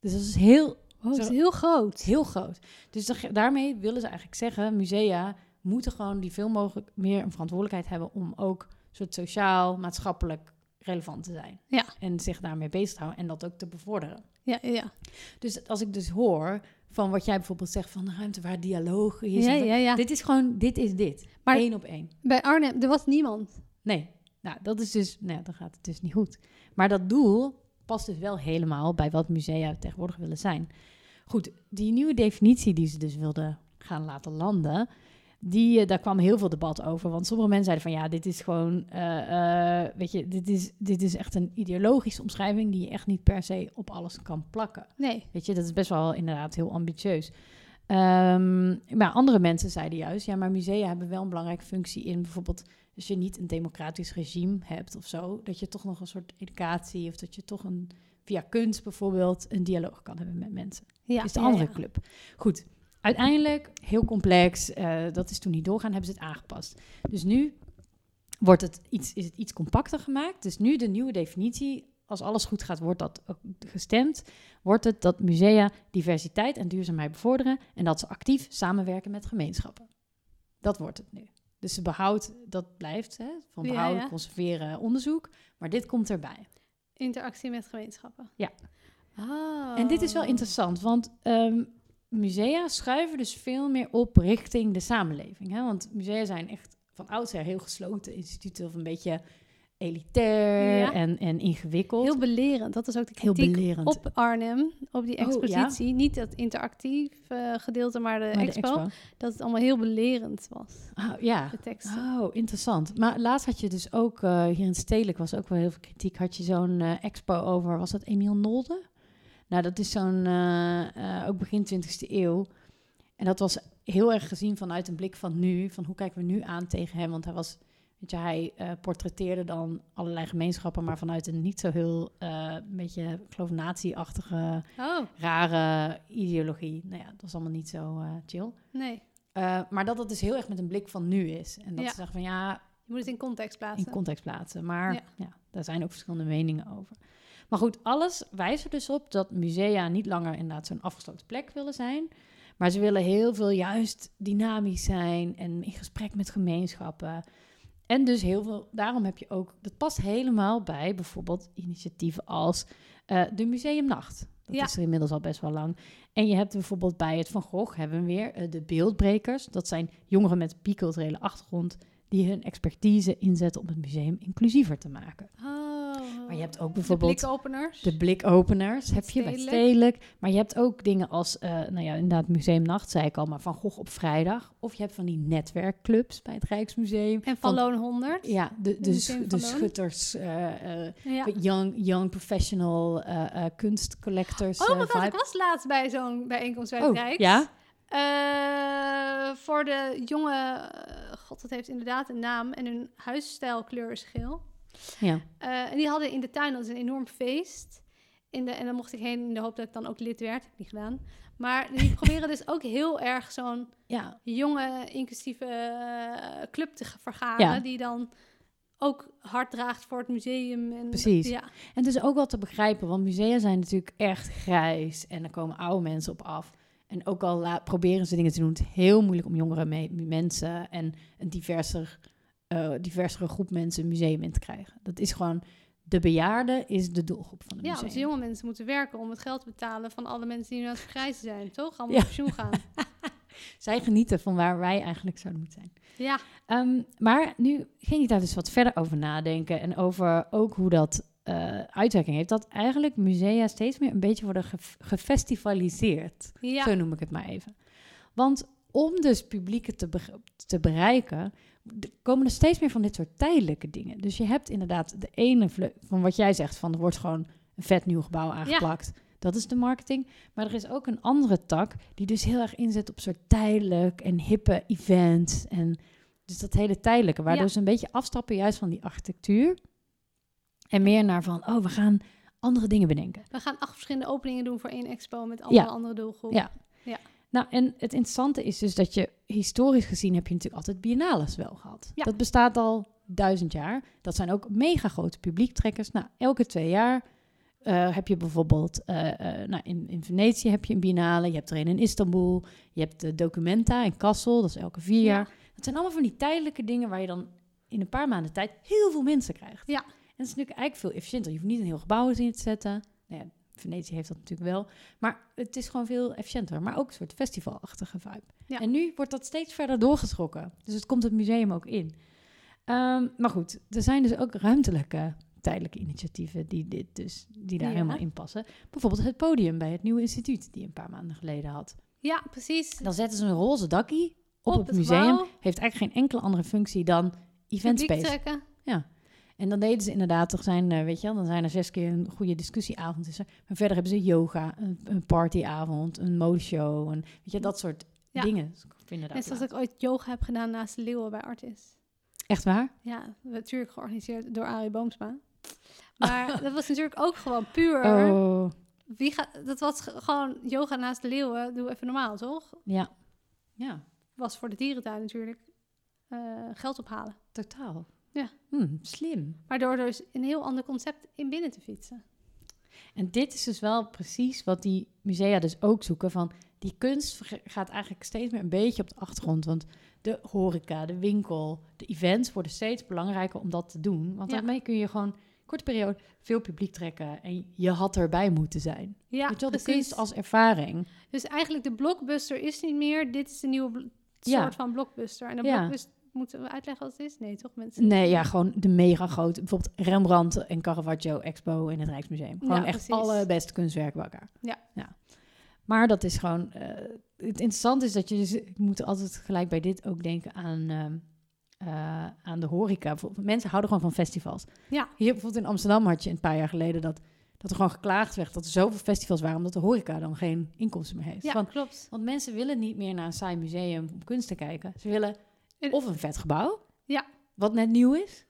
Dus dat is heel Oh, Zo- is heel groot. Heel groot. Dus da- daarmee willen ze eigenlijk zeggen, musea moeten gewoon die veel mogelijk meer een verantwoordelijkheid hebben om ook soort sociaal, maatschappelijk relevant te zijn. Ja. En zich daarmee bezig te houden en dat ook te bevorderen. Ja, ja. Dus als ik dus hoor van wat jij bijvoorbeeld zegt van de ruimte waar dialoog is. ja, en- ja, ja. Dit is gewoon, dit is dit. Maar- Eén op één. Bij Arnhem, er was niemand. Nee, nou dat is dus, nou, dan gaat het dus niet goed. Maar dat doel past dus wel helemaal bij wat musea tegenwoordig willen zijn. Goed, die nieuwe definitie die ze dus wilden gaan laten landen, die, eh, daar kwam heel veel debat over. Want sommige mensen zeiden van ja, dit is gewoon, eh, eh, weet je, dit is, dit is echt een ideologische omschrijving die je echt niet per se op alles kan plakken. Nee. Weet je, dat is best wel inderdaad heel ambitieus. Ehm, maar andere mensen zeiden juist, ja, maar musea hebben wel een belangrijke functie in bijvoorbeeld als je niet een democratisch regime hebt of zo, dat je toch nog een soort educatie of dat je toch een via kunst bijvoorbeeld een dialoog kan hebben met mensen. Ja, is de ja, andere ja. club. Goed, uiteindelijk heel complex. eh, dat is toen niet doorgaan, hebben ze het aangepast. Dus nu wordt het iets, is het iets compacter gemaakt. Dus nu de nieuwe definitie, als alles goed gaat, wordt dat ook gestemd. Wordt het dat musea diversiteit en duurzaamheid bevorderen en dat ze actief samenwerken met gemeenschappen. Dat wordt het nu. Dus ze behoudt, dat blijft, hè, van behouden, ja. conserveren, onderzoek. Maar dit komt erbij. Interactie met gemeenschappen. Ja. Oh. En dit is wel interessant, want ehm, musea schuiven dus veel meer op richting de samenleving. Hè? Want musea zijn echt van oudsher heel gesloten instituten of een beetje elitair Ja. en, en ingewikkeld. Heel belerend. Dat is ook de Heel kritiek belerend. op Arnhem, op die Oh, ja? expositie. Niet het interactief gedeelte, maar de, Maar de expo, Dat het allemaal heel belerend was, Oh, ja. de teksten. Oh, interessant. Maar laatst had je dus ook, eh, hier in Stedelijk was ook wel heel veel kritiek, had je zo'n eh, expo over, was dat Emiel Nolde? Nou, dat is zo'n, eh, eh, ook begin 20e eeuw. En dat was heel erg gezien vanuit een blik van nu, van hoe kijken we nu aan tegen hem? Want hij was, weet je, hij eh, portretteerde dan allerlei gemeenschappen, maar vanuit een niet zo heel, eh beetje, ik geloof, nazi-achtige, Oh, rare ideologie. Nou ja, dat was allemaal niet zo chill. nee. Maar dat het dus heel erg met een blik van nu is. En dat Ja. ze zeggen van ja, Je moet het in context plaatsen. in context plaatsen. Maar Ja. ja. daar zijn ook verschillende meningen over. Maar goed, alles wijst er dus op dat musea niet langer inderdaad zo'n afgesloten plek willen zijn. Maar ze willen heel veel juist dynamisch zijn en in gesprek met gemeenschappen. En dus heel veel, daarom heb je ook, dat past helemaal bij bijvoorbeeld initiatieven als eh, de Museumnacht. Dat Ja. is er inmiddels al best wel lang. En je hebt bijvoorbeeld bij het Van Gogh, hebben we weer eh, de beeldbrekers. Dat zijn jongeren met biculturele achtergrond die hun expertise inzetten om het museum inclusiever te maken. Oh. Maar je hebt ook De bijvoorbeeld blikopeners. de blikopeners, heb je bij Stedelijk. Maar je hebt ook dingen als, eh, nou ja, inderdaad, Museumnacht, zei ik al, maar Van Gogh op vrijdag. Of je hebt van die netwerkclubs bij het Rijksmuseum. en van Loon 100. Ja, de, de, de schutters, eh, eh, Ja. young, young professional kunstcollectors. Oh god, ik vibe. was laatst bij zo'n bijeenkomst bij het Oh, Rijks. ja? Voor de jonge... god, dat heeft inderdaad een naam. En hun huisstijlkleur is geel. Ja. Eh, en die hadden in de tuin, dat is een enorm feest. In de, en dan mocht ik heen in de hoop dat ik dan ook lid werd. Heb ik niet gedaan. Maar die proberen dus ook heel erg zo'n ja, jonge, inclusieve eh, club te vergaren. Ja. Die dan ook hard draagt voor het museum. En, Precies. Ja, En het is ook wel te begrijpen, want musea zijn natuurlijk echt grijs en er komen oude mensen op af. En ook al proberen ze dingen te doen, het is heel moeilijk om jongere me- mensen en een diverser, eh, diversere groep mensen een museum in te krijgen. Dat is gewoon, de bejaarde is de doelgroep van het ja museum. want jonge mensen moeten werken om het geld te betalen van alle mensen die nu aan het vergrijzen zijn, toch? Allemaal Ja. op pensioen gaan. Zij genieten van waar wij eigenlijk zouden moeten zijn. Ja, Ehm, maar nu ging ik daar dus wat verder over nadenken en over ook hoe dat eh, uitwerking heeft. Dat eigenlijk musea steeds meer een beetje worden ge- gefestivaliseerd. ja. Zo noem ik het maar even. Want om dus publieken te, be- te bereiken, d- komen er steeds meer van dit soort tijdelijke dingen. Dus je hebt inderdaad de ene van wat jij zegt, van er wordt gewoon een vet nieuw gebouw aangeplakt. Dat is de marketing. Maar er is ook een andere tak die dus heel erg inzet op soort tijdelijk en hippe events. En dus dat hele tijdelijke, waardoor Ja. ze een beetje afstappen juist van die architectuur. En meer naar van, oh, we gaan andere dingen bedenken. We gaan acht verschillende openingen doen voor één expo met allemaal Ja. andere doelgroep. Ja. Ja. Nou, en het interessante is dus dat je historisch gezien heb je natuurlijk altijd biennales wel gehad. Ja. Dat bestaat al duizend jaar. Dat zijn ook mega grote publiektrekkers. Nou, elke twee jaar eh, heb je bijvoorbeeld, eh, nou, in, in Venetië heb je een biennale. Je hebt er een in Istanbul. Je hebt de Documenta in Kassel. Dat is elke vier Ja. jaar. Dat zijn allemaal van die tijdelijke dingen waar je dan in een paar maanden tijd heel veel mensen krijgt. Ja. En dat is natuurlijk eigenlijk veel efficiënter. Je hoeft niet een heel gebouw in te zetten. Nou ja, Venetië heeft dat natuurlijk wel. Maar het is gewoon veel efficiënter. Maar ook een soort festivalachtige vibe. Ja. En nu wordt dat steeds verder doorgetrokken. Dus het komt het museum ook in. Ehm, maar goed, er zijn dus ook ruimtelijke tijdelijke initiatieven die, dit dus, die daar Ja. helemaal in passen. Bijvoorbeeld het podium bij het nieuwe instituut die een paar maanden geleden had. Ja, precies. Dan zetten ze een roze dakkie op, Op het, het museum. Heeft eigenlijk geen enkele andere functie dan event space. trekken. En dan deden ze inderdaad, toch zijn, eh, weet je wel, dan zijn er zes keer een goede discussieavond. Is er. Maar verder hebben ze yoga, een, een partyavond, een modeshow. En, weet je, dat soort Ja. dingen. Dus ik Net zoals ik ooit yoga heb gedaan naast de leeuwen bij Artis. Echt waar? Ja, natuurlijk georganiseerd door Arie Boomsma. Maar dat was natuurlijk ook gewoon puur... Oh, Wie gaat, dat was ge- gewoon yoga naast de leeuwen. Doe even normaal, toch? ja. Ja, Was voor de dierentuin natuurlijk eh, geld ophalen. totaal. Ja. Hm, slim. Waardoor er dus een heel ander concept in binnen te fietsen. En dit is dus wel precies wat die musea dus ook zoeken. Van die kunst gaat eigenlijk steeds meer een beetje op de achtergrond. Want de horeca, de winkel, de events worden steeds belangrijker om dat te doen. Want Ja. daarmee kun je gewoon korte periode veel publiek trekken. En je had erbij moeten zijn. Ja, Weet je wel, de precies. kunst als ervaring. Dus eigenlijk de blockbuster is niet meer. Dit is de nieuwe Ja. soort van blockbuster. En de Ja. blockbuster, moeten we uitleggen wat het is? Nee, toch mensen? Nee, ja, gewoon de mega grote. Bijvoorbeeld Rembrandt en Caravaggio Expo in het Rijksmuseum. Gewoon Ja, echt alle beste kunstwerken bij elkaar. Ja. ja. Maar dat is gewoon... eh, het interessante is dat je dus... Ik moet altijd gelijk bij dit ook denken aan... ehm, eh, aan de horeca. Mensen houden gewoon van festivals. Ja. Hier bijvoorbeeld in Amsterdam had je een paar jaar geleden... dat, dat er gewoon geklaagd werd dat er zoveel festivals waren... omdat de horeca dan geen inkomsten meer heeft. Ja, Van, klopt. want mensen willen niet meer naar een saai museum om kunst te kijken. Ze willen En- of een vet gebouw, Ja. wat net nieuw is,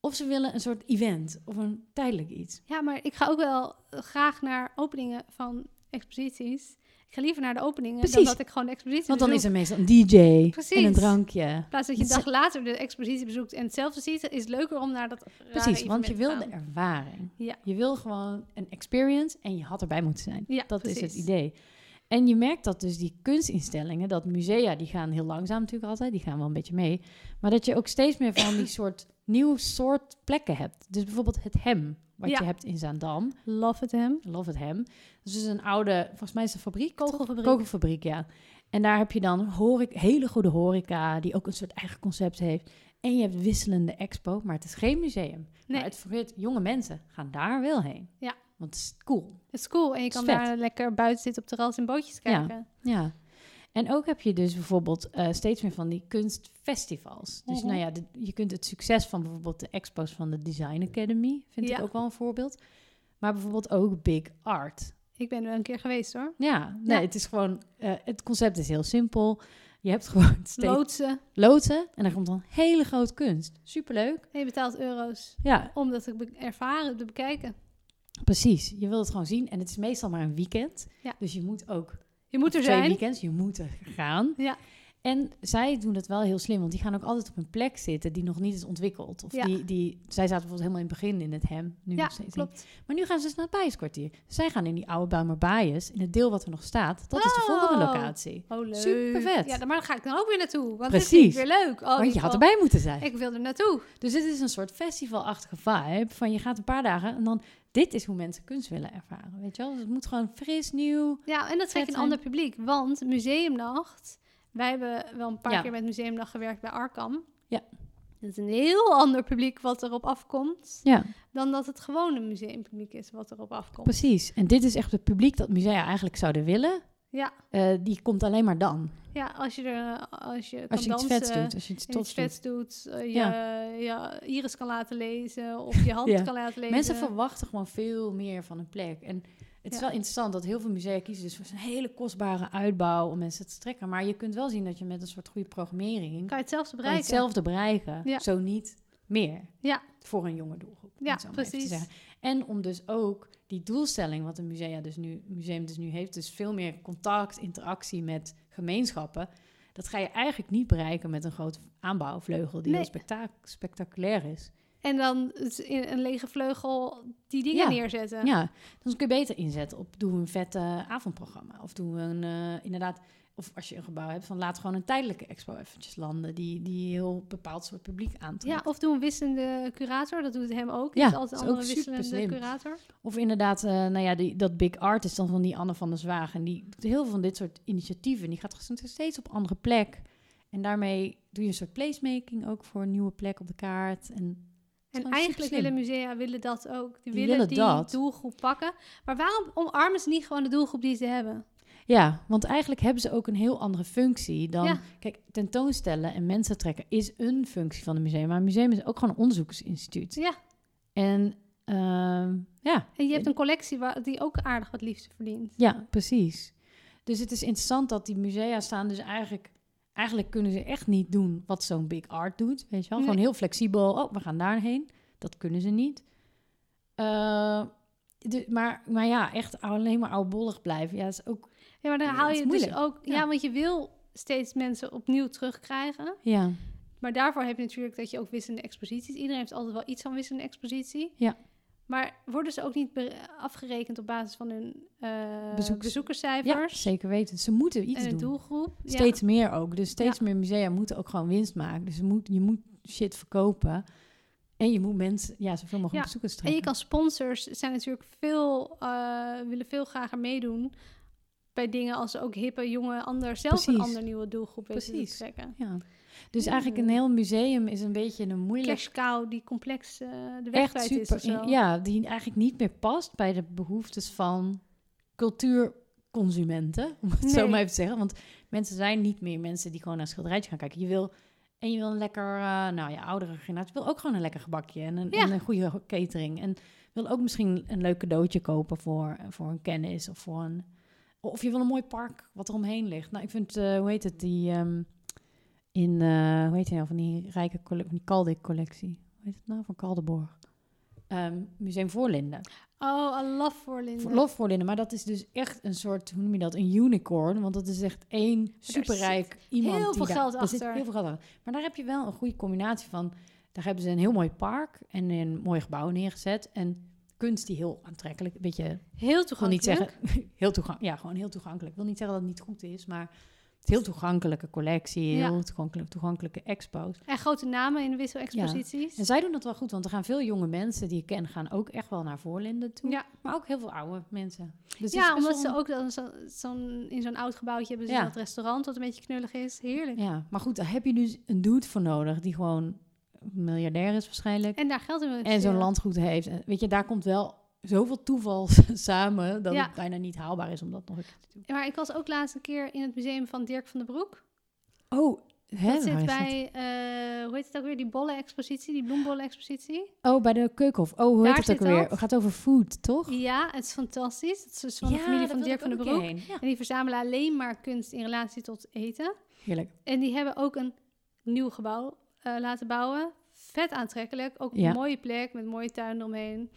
of ze willen een soort event of een tijdelijk iets. Ja, maar ik ga ook wel graag naar openingen van exposities. Ik ga liever naar de openingen dan dat ik gewoon de expositie Want dan is er meestal een DJ Precies. en een drankje. In plaats dat je een dag later de expositie bezoekt en hetzelfde ziet, is het leuker om naar dat Precies, want je wil de ervaring. Ja. Je wil gewoon een experience en je had erbij moeten zijn. Ja, dat is het idee. En je merkt dat dus die kunstinstellingen, dat musea, die gaan heel langzaam natuurlijk altijd, die gaan wel een beetje mee. Maar dat je ook steeds meer van die soort nieuw soort plekken hebt. Dus bijvoorbeeld het hem, wat Ja. je hebt in Zaandam. Love it hem. Love it hem. Dat is dus een oude, volgens mij is het een fabriek. Kogelfabriek. Kogelfabriek, ja. En daar heb je dan horeca, hele goede horeca, die ook een soort eigen concept heeft. En je hebt wisselende expo, maar het is geen museum. Nee, Maar het vergeet, jonge mensen gaan daar wel heen. Ja. Want het is cool. het is cool. En je kan daar lekker buiten zitten op terras en bootjes Ja. kijken. Ja. En ook heb je dus bijvoorbeeld eh, steeds meer van die kunstfestivals. Dus Mhm. nou ja, de- je kunt het succes van bijvoorbeeld de expos van de Design Academy, vind Ja. ik ook wel een voorbeeld. Maar bijvoorbeeld ook Big Art. Ik ben er een keer geweest hoor. Ja, nee, Ja. het is gewoon, eh, het concept is heel simpel. Je hebt gewoon steeds Loodsen. loodsen en er komt dan hele grote kunst. Superleuk. En je betaalt euro's Ja, om dat te ervaren, te bekijken. Precies. Je wil het gewoon zien en het is meestal maar een weekend. Ja. Dus je moet ook Je moet er twee zijn. weekends, je moet er gaan. Ja. En zij doen het wel heel slim, want die gaan ook altijd op een plek zitten die nog niet is ontwikkeld. Of Ja. die, die, zij zaten bijvoorbeeld helemaal in het begin in het hem, nu Ja, nog steeds niet. klopt. Maar nu gaan ze dus naar het Bijenskwartier. Zij gaan in die oude Bijlmer Bijes, in het deel wat er nog staat. Dat is de volgende Oh. locatie. Oh, leuk. Supervet. Ja, maar daar ga ik dan ook weer naartoe. Want Precies. dit ik weer leuk. Oh, Want je had erbij moeten zijn. Ik wil er naartoe. Dus dit is een soort festivalachtige vibe. Van je gaat een paar dagen en dan... Dit is hoe mensen kunst willen ervaren, weet je wel? Dus het moet gewoon fris, nieuw. Ja, en dat trek je een ander publiek. Want museumnacht... Wij hebben wel een paar Ja. keer met museumnacht gewerkt bij Arkham. Ja. Dat is een heel ander publiek wat erop afkomt... Ja, dan dat het gewone museumpubliek is wat erop afkomt. precies. En dit is echt het publiek dat musea eigenlijk zouden willen. Ja, Eh, die komt alleen maar dan. ja als je er als je kan Als je iets dansen, vets doet, als je iets tofs iets doet. vets doet, eh, je, Ja. ja. iris kan laten lezen of je hand Ja. kan laten lezen. Mensen verwachten gewoon veel meer van een plek. En het is Ja. wel interessant dat heel veel musea kiezen dus voor zo'n hele kostbare uitbouw om mensen te trekken. Maar je kunt wel zien dat je met een soort goede programmering kan je hetzelfde kan je bereiken. hetzelfde bereiken. Ja. Zo niet meer. Ja. Voor een jonge doelgroep. Ja, het precies. En om dus ook die doelstelling wat een musea dus nu, museum dus nu heeft, dus veel meer contact, interactie met gemeenschappen. Dat ga je eigenlijk niet bereiken met een grote aanbouwvleugel die Nee. heel spectac- spectaculair is. En dan het in een lege vleugel die dingen Ja. neerzetten. Ja, dan kun je beter inzetten op doe een vette avondprogramma. Of doe een, eh, inderdaad, of als je een gebouw hebt, van laat gewoon een tijdelijke expo eventjes landen. Die, die heel bepaald soort publiek aantrekt. Ja, of doe een wisselende curator. Dat doet hem ook. Ja, is altijd dat een is andere ook wisselende slim. curator. Of inderdaad, eh, nou ja, die, dat big art is dan van die Anne van der Zwaag. En die doet heel veel van dit soort initiatieven. Die gaat steeds op andere plek. En daarmee doe je een soort placemaking ook voor een nieuwe plek op de kaart. En En eigenlijk willen musea willen dat ook. Die, Die willen, willen die dat. doelgroep pakken. Maar waarom omarmen ze niet gewoon de doelgroep die ze hebben? Ja, want eigenlijk hebben ze ook een heel andere functie dan... Ja. Kijk, tentoonstellen en mensen trekken is een functie van een museum. Maar een museum is ook gewoon een onderzoeksinstituut. Ja, En ehm, ja, en je hebt een collectie waar, die ook aardig wat liefde verdient. ja, precies. Dus het is interessant dat die musea staan dus eigenlijk eigenlijk kunnen ze echt niet doen wat zo'n big art doet. Weet je wel? Nee. Gewoon heel flexibel. Oh, we gaan daarheen. Dat kunnen ze niet. Eh, de, maar, maar ja, echt alleen maar oudbollig blijven. Ja, is ook... Ja, maar dan haal je dus ook... Ja. Ja. want je wil steeds mensen opnieuw terugkrijgen. Ja, Maar daarvoor heb je natuurlijk dat je ook wisselende exposities... Iedereen heeft altijd wel iets van wisselende expositie. Ja. Maar worden ze ook niet afgerekend op basis van hun Bezoeks- ja bezoekerscijfers? zeker weten. Ze moeten iets en doen. doelgroep? Ja. Steeds meer ook. Dus steeds meer musea moeten ook gewoon winst maken. Dus je moet, je moet shit verkopen. En je moet mensen, ja, zoveel mogelijk Ja. bezoekers En trekken. je kan sponsors zijn natuurlijk veel, eh, willen veel graag meedoen bij dingen als ook hippe, jonge, ander, zelf een ander nieuwe doelgroep weten te trekken. Ja. Dus Ja. eigenlijk een heel museum is een beetje een moeilijk... Cash cow die complex eh, de weg echt is super, in- ja, die eigenlijk niet meer past bij de behoeftes van cultuurconsumenten, om het zo maar even te zeggen. Want mensen zijn niet meer mensen die gewoon naar een schilderijtje gaan kijken. Je wil en je wil een lekker, eh, nou ja, oudere generatie wil ook gewoon een lekker gebakje en een, Ja. en een goede catering en wil ook misschien een leuk cadeautje kopen voor voor een kennis of voor een of je wil een mooi park wat er omheen ligt. Nou, ik vind, eh, hoe heet het, die ehm, in, eh, hoe heet die nou, van die rijke colle- van die Kaldik-collectie. Hoe heet het nou, van Kaldenborg? Ehm, Museum Voorlinden. Oh, I love Voorlinden. Voor Lof Voorlinden, maar dat is dus echt een soort, hoe noem je dat, een unicorn. Want dat is echt één superrijk iemand. heel die veel daar- geld zit achter. heel veel geld achter. Maar daar heb je wel een goede combinatie van. Daar hebben ze een heel mooi park en een mooi gebouw neergezet. En kunst die heel aantrekkelijk, een beetje Heel wil niet toegankelijk. zeggen, heel toegankelijk. Ja, gewoon heel toegankelijk. Ik wil niet zeggen dat het niet goed is, maar het heel toegankelijke collectie, Ja. heel toegankelijke, toegankelijke expo's. En grote namen in de wisselexposities. En zij doen dat wel goed, want er gaan veel jonge mensen die ik ken, gaan ook echt wel naar Voorlinden toe. Ja, Maar ook heel veel oude mensen. Dus ja omdat ze ook dan zo, zo'n in zo'n oud gebouwtje hebben ze Ja. dat restaurant wat een beetje knullig is. Heerlijk. Ja, maar goed, daar heb je dus een dude voor nodig die gewoon miljardair is waarschijnlijk. En daar geld in wil En zo'n landgoed heeft. En weet je, daar komt wel zoveel toeval samen dat Ja. het bijna niet haalbaar is om dat nog een keer te doen. Maar ik was ook laatst een keer in het museum van Dirk van den Broek. Oh, hè, dat zit bij, eh, hoe heet het ook weer, die bollen-expositie, die bloembollen-expositie. Oh, bij de Keukenhof. Oh, hoe Daar heet het ook dat. Het gaat over food, toch? Ja, het is fantastisch. Het is dus van de familie van Dirk van den Broek. Ja. En die verzamelen alleen maar kunst in relatie tot eten. Heerlijk. En die hebben ook een nieuw gebouw eh, laten bouwen. Vet aantrekkelijk. Ook Ja. een mooie plek met mooie tuin eromheen.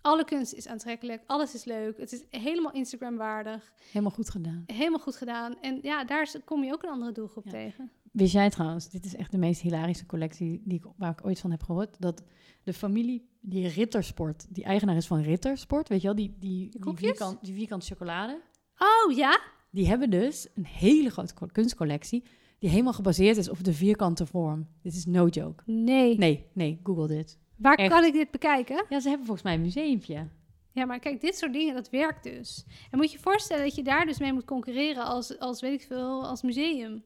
Alle kunst is aantrekkelijk. Alles is leuk. Het is helemaal Instagram-waardig. Helemaal goed gedaan. Helemaal goed gedaan. En ja, daar kom je ook een andere doelgroep Ja. tegen. Wist jij trouwens, dit is echt de meest hilarische collectie die ik, waar ik ooit van heb gehoord, dat de familie die Rittersport, die eigenaar is van Rittersport, weet je wel, die, die, die, koekjes? vierkant, die vierkant chocolade, Oh ja? die hebben dus een hele grote kunstcollectie die helemaal gebaseerd is op de vierkante vorm. Dit is no joke. Nee. Nee, nee, google dit. Waar Echt. kan ik dit bekijken? Ja, ze hebben volgens mij een museumpje. Ja, maar kijk, dit soort dingen, dat werkt dus. En moet je voorstellen dat je daar dus mee moet concurreren als, als weet ik veel, als museum.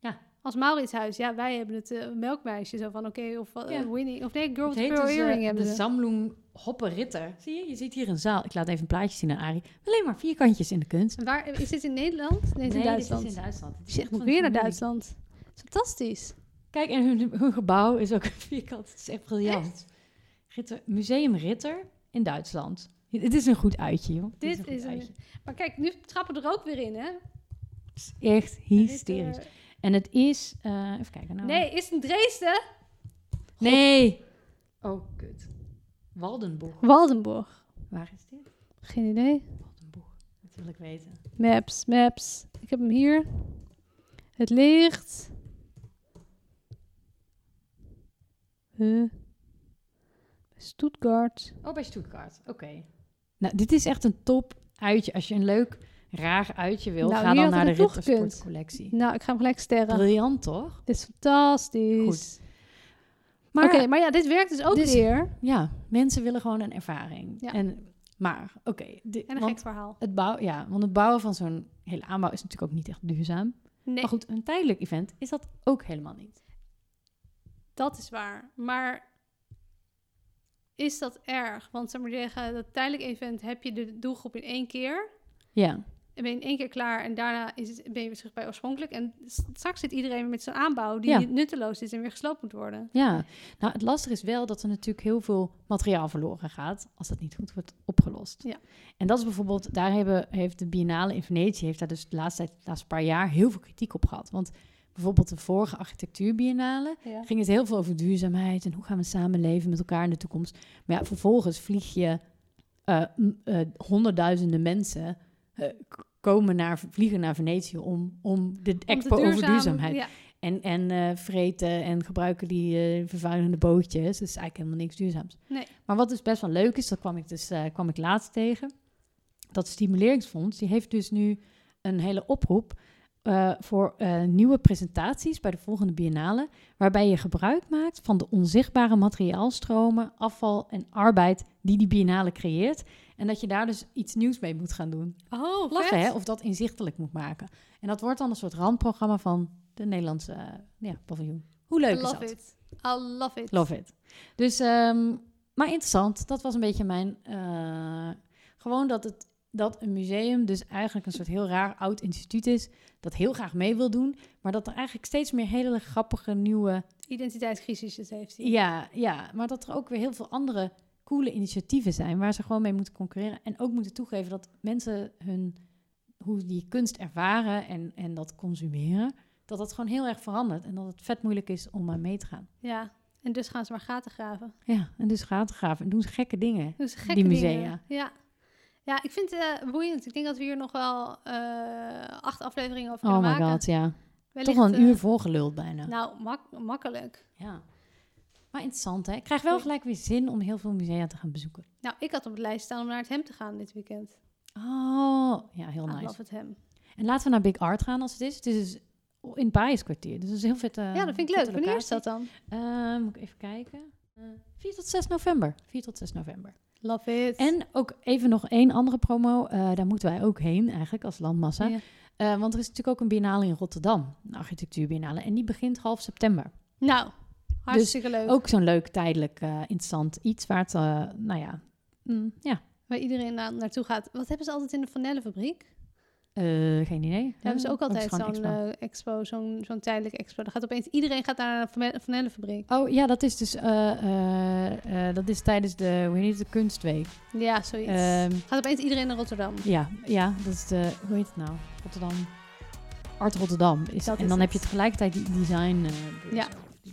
Ja. Als Mauritshuis. Ja, wij hebben het eh, melkmeisje zo van, oké, of eh, Ja. Winnie. Of nee, Girl with Pearl dus, eh, Earring hebben de ze. Samlung Hoppe Ritter. Zie je, je ziet hier een zaal. Ik laat even een plaatje zien aan Arie. Alleen maar vierkantjes in de kunst. En Waar, is dit in Nederland? Nee, in Duitsland. dit is in Duitsland. Het is echt weer naar. Duitsland. Fantastisch. Kijk, en hun, hun gebouw is ook vierkant. Het is echt briljant. Ritter, Museum Ritter in Duitsland. Het is een goed uitje, joh. Dit een is een- uitje. Maar kijk, nu trappen we er ook weer in, hè? Het is echt hysterisch. Dit, eh, En het is... eh, even kijken. Nou. nee, is het in Dresden? Nee. Oh, kut. Waldenborg. Waldenborg. Waar is dit? Geen idee. Waldenborg. Dat wil ik weten. Maps, maps. Ik heb hem hier. Het ligt. Huh. Stuttgart. Oh, bij Stuttgart. Oké. Nou, dit is echt een top uitje. Als je een leuk, raar uitje wil, Nou, ga dan naar de ik naartoe gekund. Rittersport collectie. Nou, ik ga hem gelijk sterren. Briljant, toch? Dit is fantastisch. Goed. Maar, Oké, maar ja, dit werkt dus ook Dus- weer. Ja, mensen willen gewoon een ervaring. Ja. En, maar, oké. En een want gek verhaal. het bouw, ja, want het bouwen van zo'n hele aanbouw is natuurlijk ook niet echt duurzaam. Nee, Maar goed, een tijdelijk event is dat ook helemaal niet. dat is waar. Maar is dat erg? Want zeg maar zeggen, dat tijdelijk event heb je de doelgroep in één keer. Ja, ben je in één keer klaar en daarna is het, ben je weer terug bij oorspronkelijk. En straks zit iedereen met zo'n aanbouw die Ja. nutteloos is en weer gesloopt moet worden. Ja, nou het lastige is wel dat er natuurlijk heel veel materiaal verloren gaat als dat niet goed wordt opgelost. Ja. En dat is bijvoorbeeld, daar hebben, heeft de Biennale in Venetië, heeft daar dus de laatste, tijd, de laatste paar jaar heel veel kritiek op gehad. Want bijvoorbeeld de vorige architectuurbiennale Ja. ging het heel veel over duurzaamheid en hoe gaan we samenleven met elkaar in de toekomst. Maar ja, vervolgens vlieg je eh, eh, honderdduizenden mensen eh, komen naar, vliegen naar Venetië om, om de Om expo over duurzaam- duurzaamheid. Ja, En, en eh, vreten en gebruiken die eh, vervuilende bootjes. Dus is eigenlijk helemaal niks duurzaams. Nee. Maar wat dus best wel leuk is, dat kwam ik dus eh, kwam ik laatst tegen. Dat Stimuleringsfonds, die heeft dus nu een hele oproep eh, voor eh, nieuwe presentaties bij de volgende biennale. Waarbij je gebruik maakt van de onzichtbare materiaalstromen, afval en arbeid die die biennale creëert. En dat je daar dus iets nieuws mee moet gaan doen. Oh, Lachen, hè? Of dat inzichtelijk moet maken. En dat wordt dan een soort randprogramma van de Nederlandse eh, ja, paviljoen. Hoe leuk I is love dat? it. I love it. Love it. Dus, ehm, maar interessant. Dat was een beetje mijn... gewoon dat, het, dat een museum dus eigenlijk een soort heel raar oud instituut is... dat heel graag mee wil doen... maar dat er eigenlijk steeds meer hele grappige nieuwe... Identiteitscrisis heeft hij. Ja, ja, maar dat er ook weer heel veel andere coole initiatieven zijn... waar ze gewoon mee moeten concurreren. En ook moeten toegeven dat mensen hun... hoe die kunst ervaren en, en dat consumeren... dat dat gewoon heel erg verandert. En dat het vet moeilijk is om aan mee te gaan. Ja, en dus gaan ze maar gaten graven. Ja, en dus gaten graven en doen ze gekke dingen. Gekke Die musea. dingen. Ja. Ja, ik vind het eh, boeiend. Ik denk dat we hier nog wel eh, acht afleveringen over Oh kunnen my maken. god, ja. Wellicht, Toch wel een eh, uur volgeluld bijna. Nou, mak- makkelijk. Ja. Maar interessant, hè? Ik krijg wel gelijk weer zin om heel veel musea te gaan bezoeken. Nou, ik had op het lijst staan om naar het hem te gaan dit weekend. Oh, ja, heel I nice. love het hem. En laten we naar Big Art gaan als het is. Het is dus in het Paaskwartier. Dus dat is heel vet. ja, dat vind ik leuk. Wanneer is dat dan? moet ik even kijken. Eh 4 tot 6 november. 4 tot 6 november. Love it. En ook even nog één andere promo. Eh, daar moeten wij ook heen eigenlijk als landmassa. Ja. Eh, want er is natuurlijk ook een biennale in Rotterdam. Een architectuurbiennale. En die begint half september. Nou, hartstikke leuk. Ook zo'n leuk, tijdelijk, eh, interessant iets waar het, nou ja, mm, ja, Waar iedereen na naartoe gaat. Wat hebben ze altijd in de Vanellenfabriek? Eh, geen idee. Daar hebben ze ook altijd zo'n expo. eh, expo, zo'n zo'n tijdelijke expo. Dan gaat opeens iedereen gaat naar de Van- Vanellenfabriek. Oh ja, dat is dus, eh, dat is tijdens de, hoe heet het, de kunstweek. Ja, zoiets. Ehm, gaat opeens iedereen naar Rotterdam. ja, ja, dat is de, hoe heet het nou? Rotterdam. Art Rotterdam. Is, Dat en is dan heb je tegelijkertijd die design. Ja.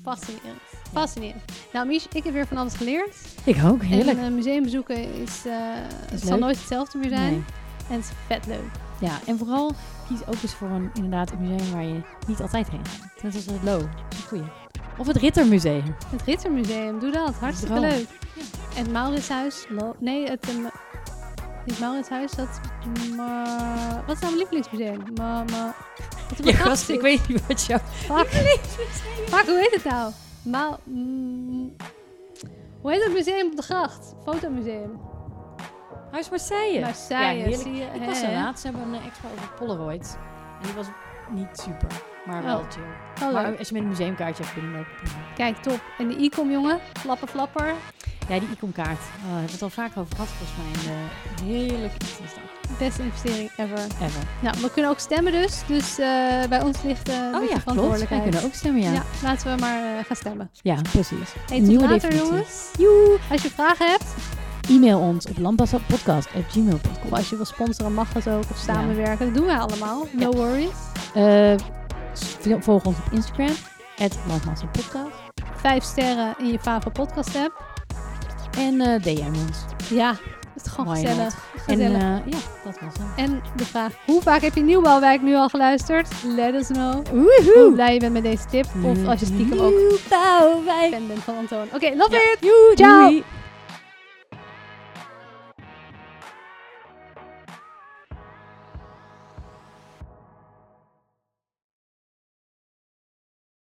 Fascinerend. Fascinerend. Nou, Mies, ik heb weer van alles geleerd. Ik ook, heerlijk. En een museum bezoeken is, het zal leuk. nooit hetzelfde meer zijn. Nee. En het is vet leuk. Ja, en vooral kies ook eens voor een, inderdaad een museum waar je niet altijd heen gaat. Net als het Lo. Goeie. Of het Rittermuseum. Het Rittermuseum, doe dat. Hartstikke droom. leuk. En het Mauritshuis. lo- Nee, het... eh, niet Mauritshuis, dat... Maar, wat is nou mijn lievelingsmuseum? Maar, maar, wat Ja, gast, ik weet niet wat jou... Fuck. Fuck, hoe heet het nou? Ma mm, hoe heet het museum op de gracht? Fotomuseum. Huis Marseille. Marseille, Ja, heerlijk. zie je. Ik was er laatst, ze hebben een expo over Polaroids. En die was niet super, maar wel Oh. chill. Oh, maar als je met een museumkaartje hebt, prima. Kijk, top. En de e-com, jongen. Flapper, flapper. Ja, die icomkaart. Oh, daar hebben we het al vaak over gehad, volgens mij. de heerlijk iets is dat. Beste investering ever. Ever. Nou, we kunnen ook stemmen dus. Dus eh, bij ons ligt eh Oh ja, klopt. Wij verantwoordelijkheid. kunnen ook stemmen, ja. Ja. Ja, laten we maar gaan stemmen. precies. Hey, tot Nieuwe later, definitie. jongens. Joe! Als je vragen hebt, E-mail ons op landbouwpodcast.gmail.com. of als je wil sponsoren, mag dat ook. Of samenwerken. Dat doen wij allemaal. No Ja. worries. Eh, volg ons op Instagram, landmassa.podcast. Vijf sterren in je favoriete podcast app. En eh, DM ons. Ja, dat is gewoon Why gezellig. En gezellig. eh, ja, dat was hem. En de vraag, hoe vaak heb je Nieuwbouwwijk nu al geluisterd? Let us know. Hoe blij je bent met deze tip. Of als je stiekem ook Nieuwbouwwijk. fan bent van Antoon. Oké, love Ja. it! Ciao. doei.